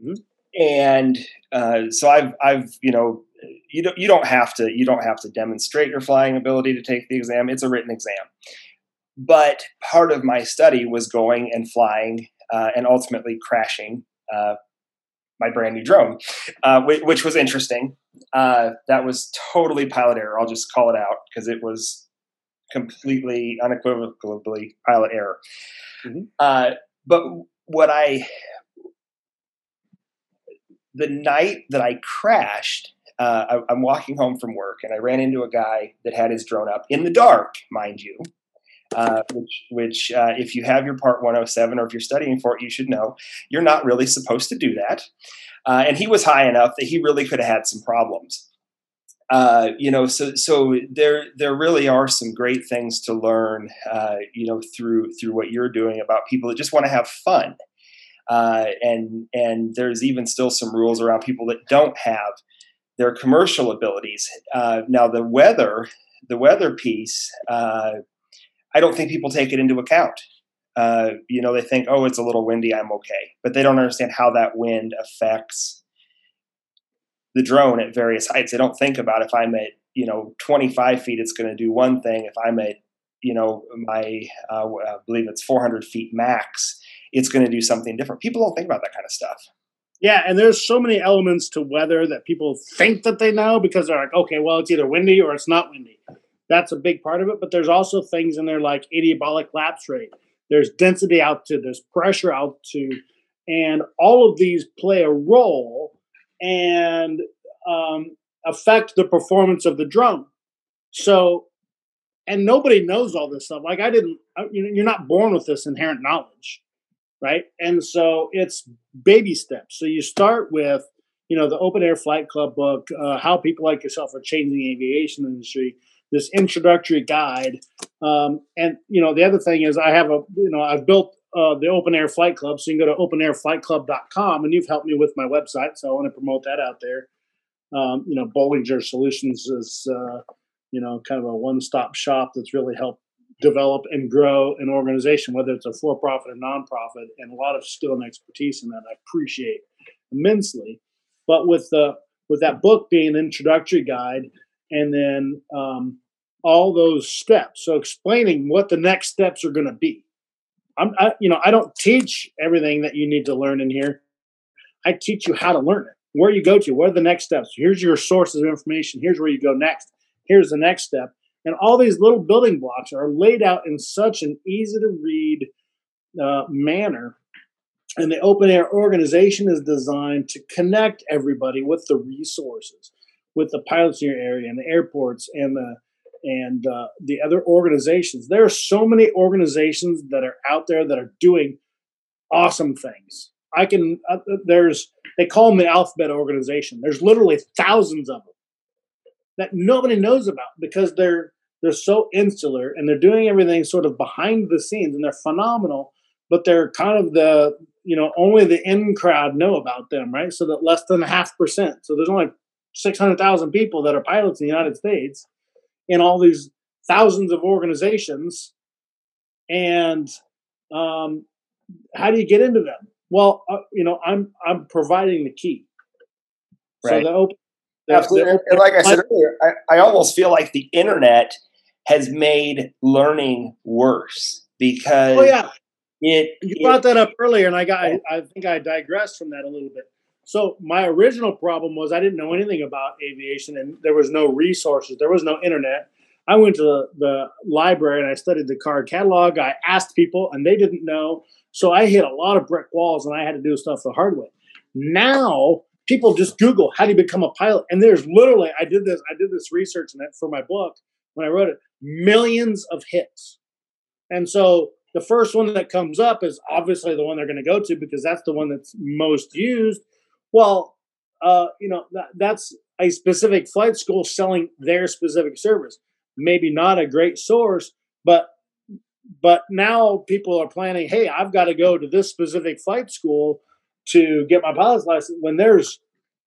mm-hmm. and uh, so I've I've you know you don't you don't have to you don't have to demonstrate your flying ability to take the exam. It's a written exam, but part of my study was going and flying uh, and ultimately crashing uh, my brand new drone, uh, which, which, was interesting. Uh, that was totally pilot error. I'll just call it out because it was completely unequivocally pilot error. Mm-hmm. Uh, but what I, the night that I crashed, uh, I, am walking home from work and I ran into a guy that had his drone up in the dark, mind you. Uh, which, which uh, if you have your Part 107 or if you're studying for it, you should know you're not really supposed to do that. Uh, and he was high enough that he really could have had some problems. Uh, you know, so so there there really are some great things to learn, uh, you know, through through what you're doing about people that just want to have fun. Uh, and and there's even still some rules around people that don't have their commercial abilities. Now the weather, the weather piece, uh, I don't think people take it into account. Uh, you know, they think, oh, it's a little windy, I'm okay, but they don't understand how that wind affects the drone at various heights. They don't think about if I'm at you know 25 feet, it's going to do one thing. If I'm at you know my uh, I believe it's 400 feet max, it's going to do something different. People don't think about that kind of stuff. Yeah, and there's so many elements to weather that people think that they know because they're like, okay, well, it's either windy or it's not windy. That's a big part of it. But there's also things in there like adiabatic lapse rate. There's density altitude. There's pressure altitude, and all of these play a role and um, affect the performance of the drone. So, and nobody knows all this stuff. Like I didn't. You know, you're not born with this inherent knowledge right? And so it's baby steps. So you start with, you know, the Open Air Flight Club book, uh, How People Like Yourself Are Changing the Aviation Industry, this introductory guide. Um, and, you know, the other thing is I have a, you know, I've built uh, the Open Air Flight Club. So you can go to openairflightclub.com and you've helped me with my website. So I want to promote that out there. Um, you know, Bollinger Solutions is, uh, you know, kind of a one stop shop that's really helped develop and grow an organization, whether it's a for profit or nonprofit, and a lot of skill and expertise in that. I appreciate immensely. But with the with that book being an introductory guide, and then um, all those steps, so explaining what the next steps are going to be. I'm, I, you know, I don't teach everything that you need to learn in here. I teach you how to learn it. Where you go to, what are the next steps? Here's your sources of information. Here's where you go next. Here's the next step and all these little building blocks are laid out in such an easy to read uh, manner. And the open air organization is designed to connect everybody with the resources, with the pilots in your area and the airports and the and uh, the other organizations. There are so many organizations that are out there that are doing awesome things. I can uh, there's they call them the alphabet organization. There's literally thousands of them that nobody knows about because they're they're so insular and they're doing everything sort of behind the scenes and they're phenomenal but they're kind of the you know only the in crowd know about them right so that less than a half percent so there's only 600000 people that are pilots in the united states in all these thousands of organizations. And um, how do you get into them? Well uh, you know i'm i'm providing the key. Right. so the open Absolutely. and like I said earlier, I, I almost feel like the internet has made learning worse because oh yeah. it you it, brought that up earlier and i got I, I think i digressed from that a little bit so my original problem was i didn't know anything about aviation and there was no resources there was no internet. I went to the, the library and i studied the card catalog. I asked people and they didn't know. So i hit a lot of brick walls and i had to do stuff the hard way. Now people just Google how do you become a pilot, and there's literally I did this I did this research for my book when I wrote it, millions of hits, and so the first one that comes up is obviously the one they're going to go to because that's the one that's most used. Well, uh, you know that, that's a specific flight school selling their specific service. Maybe not a great source, but but now people are planning. Hey, I've got to go to this specific flight school to get my pilot's license when there's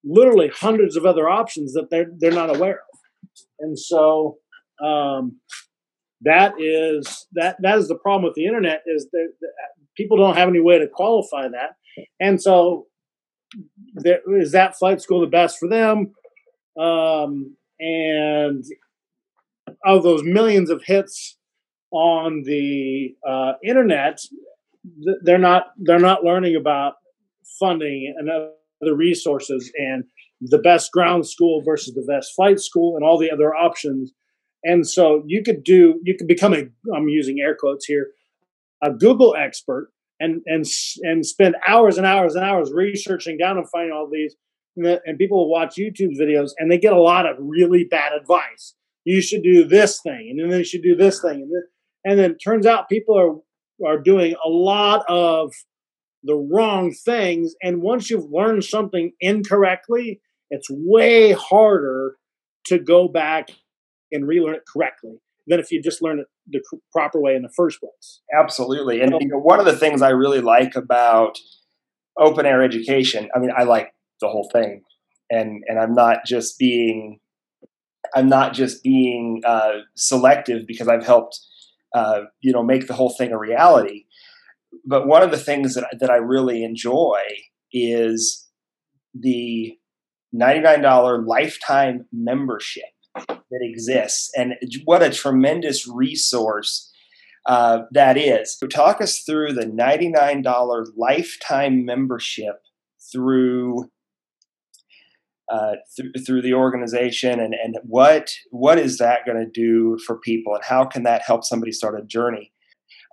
literally hundreds of other options that they're they're not aware of. And so um, that is that that is the problem with the internet is that, that people don't have any way to qualify that. And so is that flight school the best for them? Um, and of those millions of hits on the uh, internet, they're not they're not learning about funding and other resources and the best ground school versus the best flight school and all the other options. And so you could do, you could become a, I'm using air quotes here, a Google expert and, and, and spend hours and hours and hours researching down and finding all these. and people will watch YouTube videos and they get a lot of really bad advice. You should do this thing, and then they should do this thing, and then, and then it turns out people are are doing a lot of the wrong things. And once you've learned something incorrectly, it's way harder to go back and relearn it correctly than if you just learn it the proper way in the first place. Absolutely. And you know, one of the things I really like about open air education, I mean, I like the whole thing, and and I'm not just being, I'm not just being uh, selective because I've helped, uh, you know, make the whole thing a reality. But one of the things that that I really enjoy is the $99 lifetime membership that exists and what a tremendous resource uh, that is. So talk us through the $99 lifetime membership through uh, th- through the organization and, and what what is that going to do for people and how can that help somebody start a journey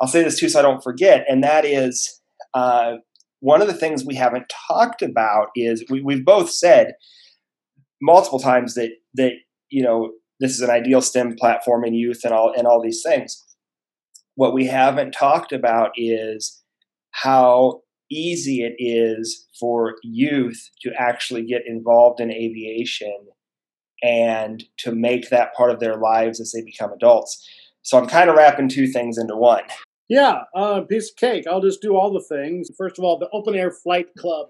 i'll say this too so i don't forget and that is uh, one of the things we haven't talked about is we, we've both said multiple times that that you know this is an ideal STEM platform in youth and all and all these things. What we haven't talked about is how easy it is for youth to actually get involved in aviation and to make that part of their lives as they become adults. So I'm kind of wrapping two things into one. Yeah, uh, piece of cake. I'll just do all the things. First of all, the Open Air Flight Club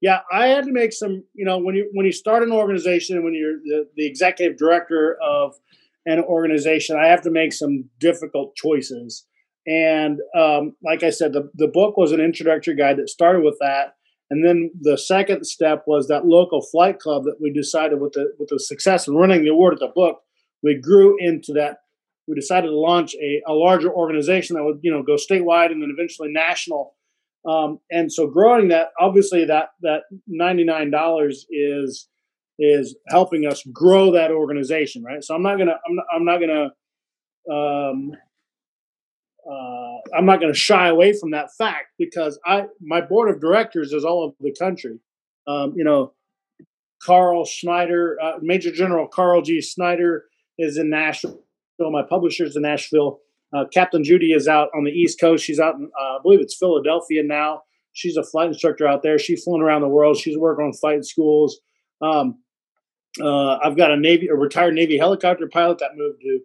yeah, I had to make some. You know, when you when you start an organization, when you're the, the executive director of an organization, I have to make some difficult choices. And um, like I said, the the book was an introductory guide that started with that. And then the second step was that local flight club that we decided with the with the success of running the award at the book, we grew into that. We decided to launch a, a larger organization that would you know go statewide and then eventually national um, and so growing that, obviously that that ninety nine dollars is is helping us grow that organization, right? So I'm not gonna I'm not, I'm not gonna um, uh, I'm not to shy away from that fact because I my board of directors is all over the country. Um, you know, Carl Schneider, uh, Major General Carl G. Snyder is in Nashville. My publisher's in Nashville. Uh, Captain Judy is out on the East Coast. She's out in, uh, I believe it's Philadelphia now. She's a flight instructor out there. She's flown around the world. She's working on flight schools. Um, uh, I've got a Navy, a retired Navy helicopter pilot that moved to.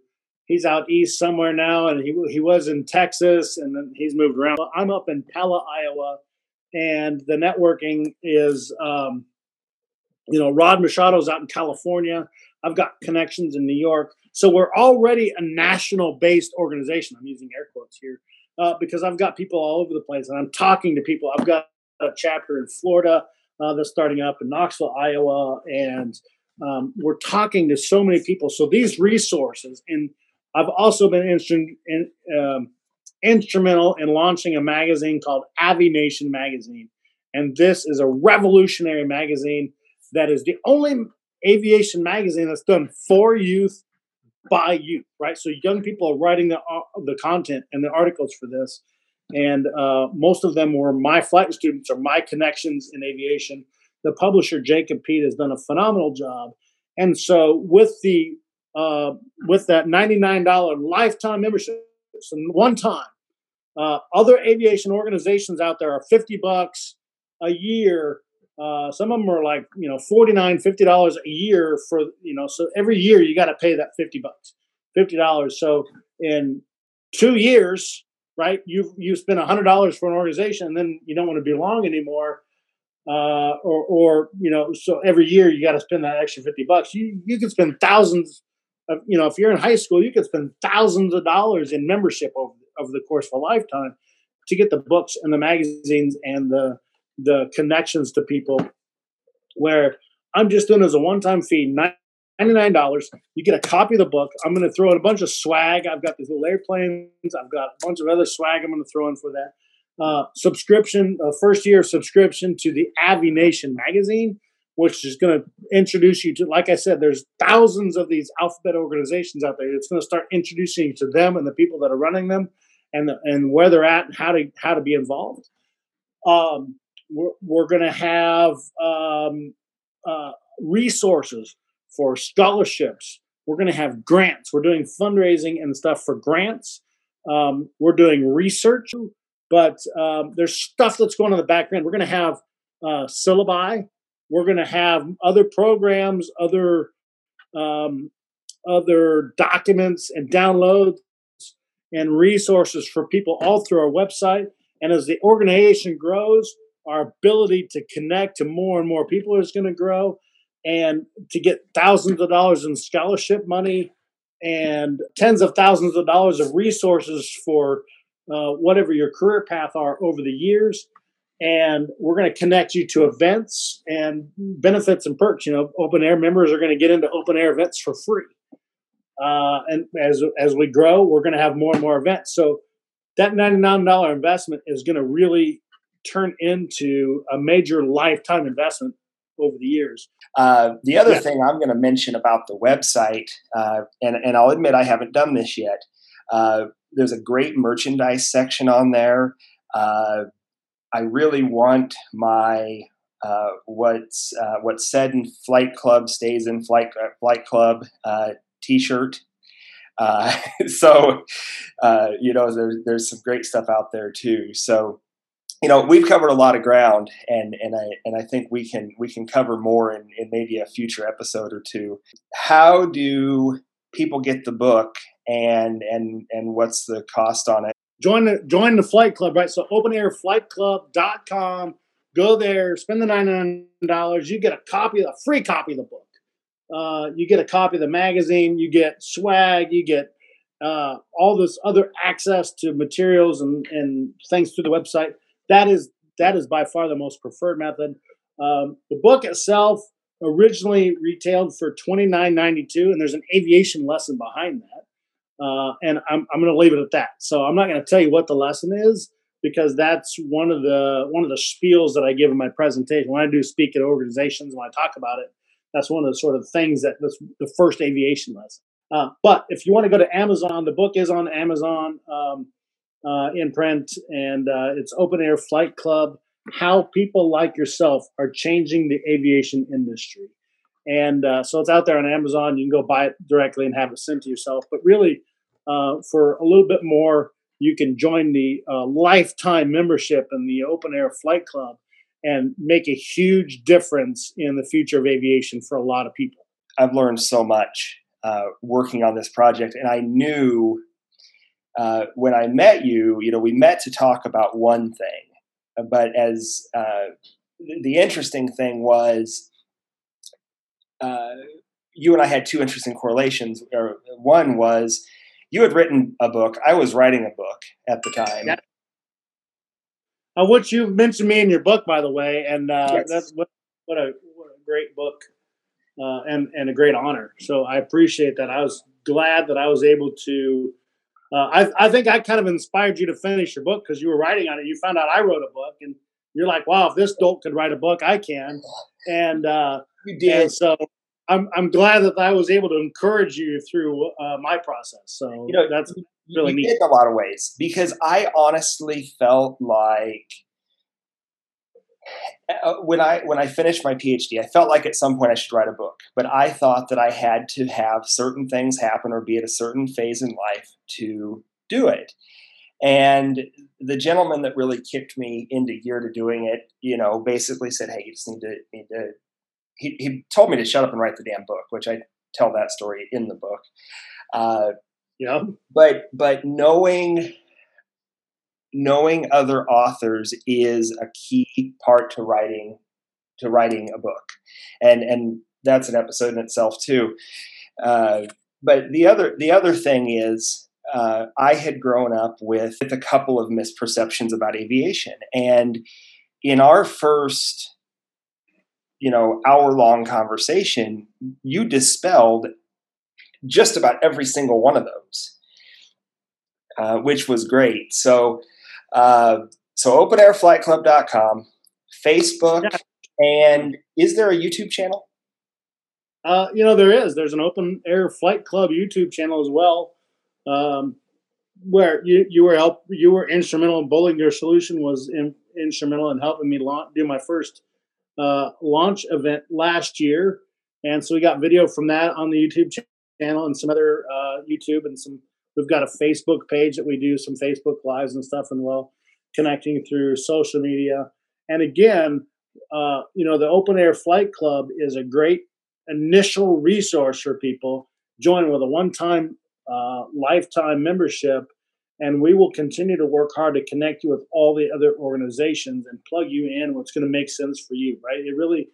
He's out east somewhere now, and he he was in Texas, and then he's moved around. I'm up in Pella, Iowa, and the networking is, um, you know, Rod Machado's out in California. I've got connections in New York. So we're already a national based organization. I'm using air quotes here uh, because I've got people all over the place and I'm talking to people. I've got a chapter in Florida uh, that's starting up in Knoxville, Iowa, and um, we're talking to so many people. So these resources, and I've also been instru- in, um, instrumental in launching a magazine called AviNation Magazine. And this is a revolutionary magazine that is the only aviation magazine that's done for youth by youth, right? So young people are writing the uh, the content and the articles for this, and uh, most of them were my flight students or my connections in aviation. The publisher Jacob Pete has done a phenomenal job, and so with the uh, with that ninety nine dollar lifetime membership, so one time, uh, other aviation organizations out there are fifty bucks a year uh, some of them are like you know 49 50 dollars a year for you know so every year you got to pay that 50 bucks 50 dollars. So in two years right you've you a hundred dollars for an organization and then you don't want to belong anymore uh, or or you know so every year you got to spend that extra 50 bucks. You you can spend thousands of you know if you're in high school you could spend thousands of dollars in membership over, over the course of a lifetime to get the books and the magazines and the the connections to people where I'm just doing as a one time fee, $99. You get a copy of the book. I'm going to throw in a bunch of swag. I've got these little airplanes. I've got a bunch of other swag I'm going to throw in for that. Uh, subscription, uh, first year subscription to the AviNation magazine, which is going to introduce you to, like I said, there's thousands of these alphabet organizations out there. It's going to start introducing you to them and the people that are running them and, the, and where they're at and how to, how to be involved. Um, we're, we're going to have um, uh, resources for scholarships. We're going to have grants. We're doing fundraising and stuff for grants. Um, we're doing research, but um, there's stuff that's going on in the background. We're going to have uh, syllabi. We're going to have other programs, other um, other documents and downloads and resources for people all through our website. And as the organization grows, our ability to connect to more and more people is going to grow and to get thousands of dollars in scholarship money and tens of thousands of dollars of resources for uh, whatever your career path are over the years. And we're going to connect you to events and benefits and perks you know open air members are going to get into open air events for free. Uh, and as as we grow we're going to have more and more events. So that $99 investment is going to really turn into a major lifetime investment over the years. Uh, the other yeah. thing I'm going to mention about the website, uh, and, and I'll admit I haven't done this yet, uh, there's a great merchandise section on there. Uh, I really want my uh, what's uh, what's said in Flight Club stays in Flight Flight Club T-shirt. (laughs) so you know, there's there's some great stuff out there too. So you know we've covered a lot of ground and and i and i think we can we can cover more in, in maybe a future episode or two. How do people get the book and and and what's the cost on it? Join the join the flight club right? So openairflightclub.com go there spend the $99 you get a copy a free copy of the book. Uh, you get a copy of the magazine. You get swag. You get uh, all this other access to materials and, and things through the website that is that is by far the most preferred method. Um, the book itself originally retailed for twenty nine ninety two, and there's an aviation lesson behind that. Uh, and I'm I'm going to leave it at that. So I'm not going to tell you what the lesson is because that's one of the one of the spiels that I give in my presentation when I do speak at organizations when I talk about it. That's one of the sort of things that that's the first aviation lesson. Uh, but if you want to go to Amazon, the book is on Amazon. Um, uh, in print, and uh, it's Open Air Flight Club. How people like yourself are changing the aviation industry, and uh, so it's out there on Amazon. You can go buy it directly and have it sent to yourself. But really, uh, for a little bit more, you can join the uh, lifetime membership in the Open Air Flight Club and make a huge difference in the future of aviation for a lot of people. I've learned so much uh, working on this project, and I knew uh, when I met you, you know, we met to talk about one thing, but as uh, the interesting thing was, uh, you and I had two interesting correlations. Or one was you had written a book. I was writing a book at the time. Yeah. Uh, which you mentioned me in your book, by the way, and uh, yes. that's what, what, a, what a great book uh, and and a great honor. So I appreciate that. I was glad that I was able to uh, I, I think I kind of inspired you to finish your book because you were writing on it. You found out I wrote a book, and you're like, "Wow, if this dolt could write a book, I can." And uh, you did. And so I'm I'm glad that I was able to encourage you through uh, my process. So you know that's really neat. in a lot of ways because I honestly felt like when I when I finished my PhD, I felt like at some point I should write a book. But I thought that I had to have certain things happen or be at a certain phase in life to do it. And the gentleman that really kicked me into gear to doing it, you know, basically said, "Hey, you just need to need to." He, he told me to shut up and write the damn book, which I tell that story in the book. Uh, yeah, but but knowing knowing other authors is a key part to writing to writing a book, and and that's an episode in itself too. Uh, but the other the other thing is uh, I had grown up with a couple of misperceptions about aviation, and in our first you know hour long conversation, you dispelled just about every single one of those, uh, which was great. So uh, so openairflightclub.com, Facebook, and is there a YouTube channel? Uh, you know, there is. There's an Open Air Flight Club YouTube channel as well, um, where you, you were help you were instrumental in Bollinger Solution was in, instrumental in helping me launch, do my first uh, launch event last year, and so we got video from that on the YouTube channel and some other uh, YouTube and some. We've got a Facebook page that we do some Facebook lives and stuff, and well, connecting through social media. And again, uh, you know, the Open Air Flight Club is a great initial resource for people. Join with a one-time, uh, lifetime membership and we will continue to work hard to connect you with all the other organizations and plug you in what's going to make sense for you right it really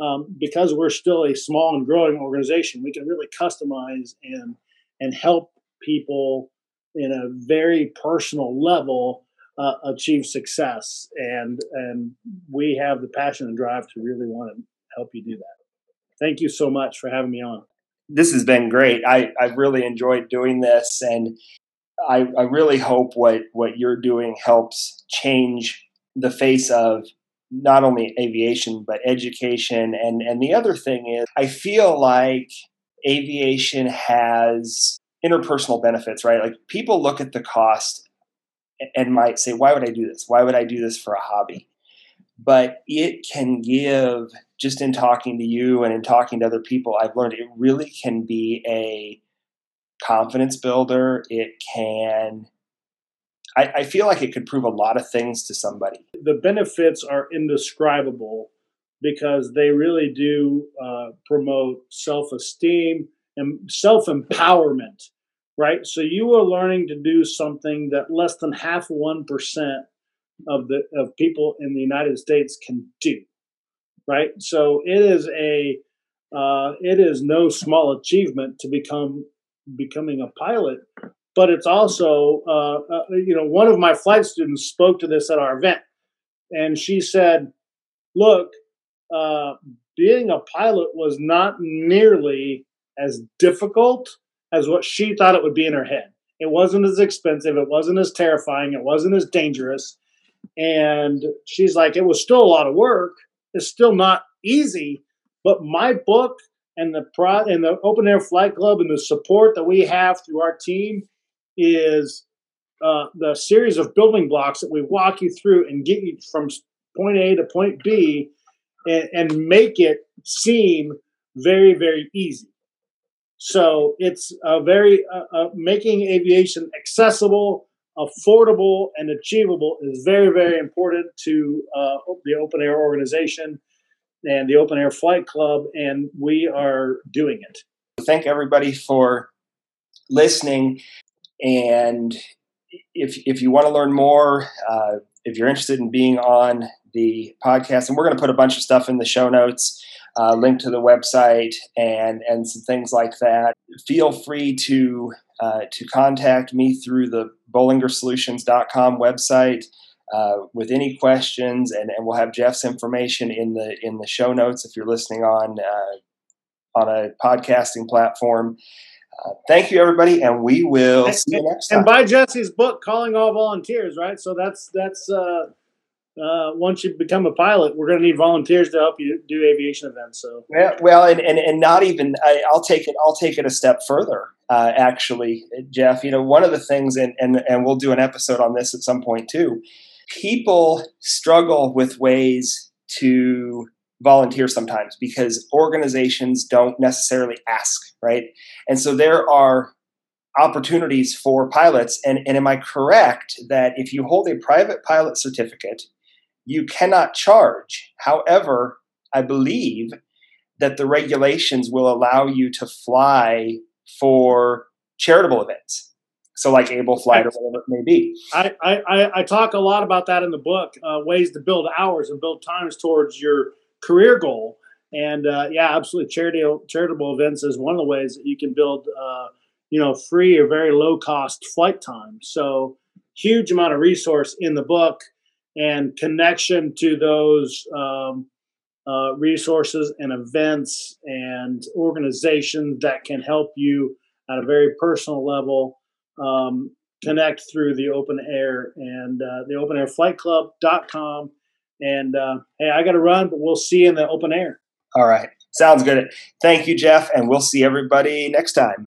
um, because we're still a small and growing organization we can really customize and and help people in a very personal level uh, achieve success and and we have the passion and drive to really want to help you do that thank you so much for having me on this has been great. I, I've really enjoyed doing this. And I, I really hope what what you're doing helps change the face of not only aviation but education and and the other thing is I feel like aviation has interpersonal benefits right like people look at the cost and might say why would I do this why would I do this for a hobby but it can give just in talking to you and in talking to other people I've learned it really can be a confidence builder. It can, I, I, feel like it could prove a lot of things to somebody. The benefits are indescribable because they really do uh, promote self esteem and self empowerment, right? So you are learning to do something that less than half 1% of the of people in the United States can do, right? So it is a uh, it is no small achievement to become becoming a pilot. But it's also, uh, uh, you know, one of my flight students spoke to this at our event, and she said, "Look, uh, being a pilot was not nearly as difficult as what she thought it would be in her head. It wasn't as expensive, it wasn't as terrifying, it wasn't as dangerous." And she's like, "It was still a lot of work. It's still not easy." But my book and the pro and the open air flight club and the support that we have through our team is uh, the series of building blocks that we walk you through and get you from point A to point B and, and make it seem very very easy. So it's a very uh, uh, making aviation accessible, affordable, and achievable is very very important to uh, the open air organization and the Open Air Flight Club, and we are doing it. Thank everybody for listening. And if, if you want to learn more, uh, if you're interested in being on the podcast, and we're going to put a bunch of stuff in the show notes, uh, link to the website, and and some things like that. Feel free to uh, to contact me through the BollingerSolutions.com website uh, with any questions, and, and we'll have Jeff's information in the in the show notes if you're listening on uh, on a podcasting platform. Uh, thank you, everybody, and we will and, see you next time. And buy Jesse's book, "Calling All Volunteers." Right, so that's that's uh, once you become a pilot, we're going to need volunteers to help you do aviation events. So yeah, well, and, and, and not even I, will take it. I'll take it a step further. Uh, actually, Jeff, you know, one of the things, and, and and we'll do an episode on this at some point too people struggle with ways to volunteer sometimes because organizations don't necessarily ask, right? And so there are opportunities for pilots. And, and am I correct that if you hold a private pilot certificate, you cannot charge? However, I believe that the regulations will allow you to fly for charitable events. So like able flight or whatever it may be. I i i talk a lot about that in the book uh, ways to build hours and build times towards your career goal. And uh, yeah absolutely charitable charitable events is one of the ways that you can build uh, you know free or very low cost flight time. So huge amount of resource in the book and connection to those um, uh, resources and events and organizations that can help you at a very personal level um, connect through the open air and uh, the open air flight club.com. And uh, hey, I got to run, but we'll see you in the open air. All right. Sounds good. Thank you, Jeff. And we'll see everybody next time.